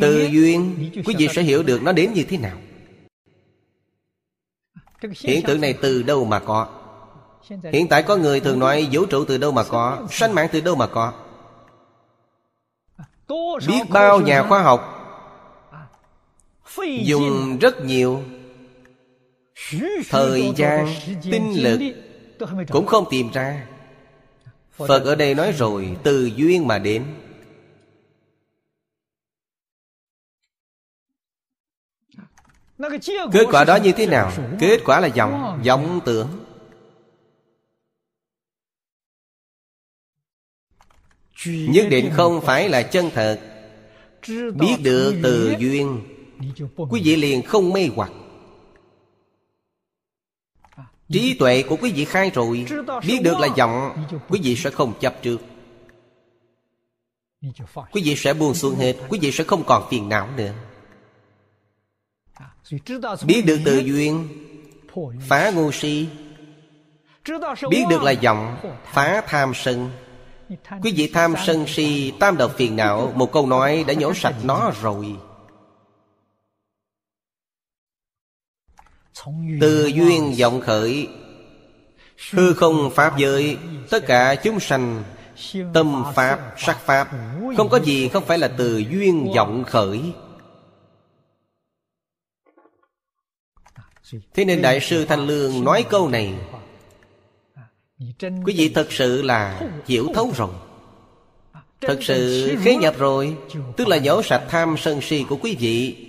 Từ duyên Quý vị sẽ hiểu được nó đến như thế nào. Hiện tượng này từ đâu mà có Hiện tại có người thường nói vũ trụ từ đâu mà có Sanh mạng từ đâu mà có? Biết bao nhà khoa học Dùng rất nhiều Thời gian, tinh lực Cũng không tìm ra. Phật ở đây nói rồi Từ duyên mà đến. Kết quả đó như thế nào? Kết quả là vọng vọng tưởng. Nhất định không phải là chân thật. Biết được từ duyên. Quý vị liền không mê hoặc. Trí tuệ của quý vị khai rồi. Biết được là vọng Quý vị sẽ không chấp trước. Quý vị sẽ buông xuống hết. Quý vị sẽ không còn phiền não nữa. Biết được từ duyên. Phá ngu si. Biết được là vọng Phá tham sân Quý vị tham sân si Tam độc phiền não Một câu nói đã nhổ sạch nó rồi. Từ duyên vọng khởi Hư không pháp giới Tất cả chúng sanh Tâm pháp, sắc pháp Không có gì không phải là từ duyên vọng khởi. Thế nên Đại sư Thanh Lương nói câu này quý vị thật sự là hiểu thấu rồi thật sự khế nhập rồi, tức là nhổ sạch tham sân si của quý vị.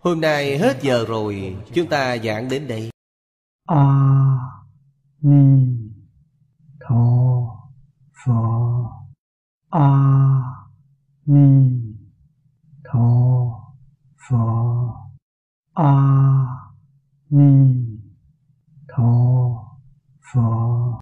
Hôm nay hết giờ rồi, Chúng ta giảng đến đây. A Ni Tho Phật A Ni 陀佛阿弥陀佛。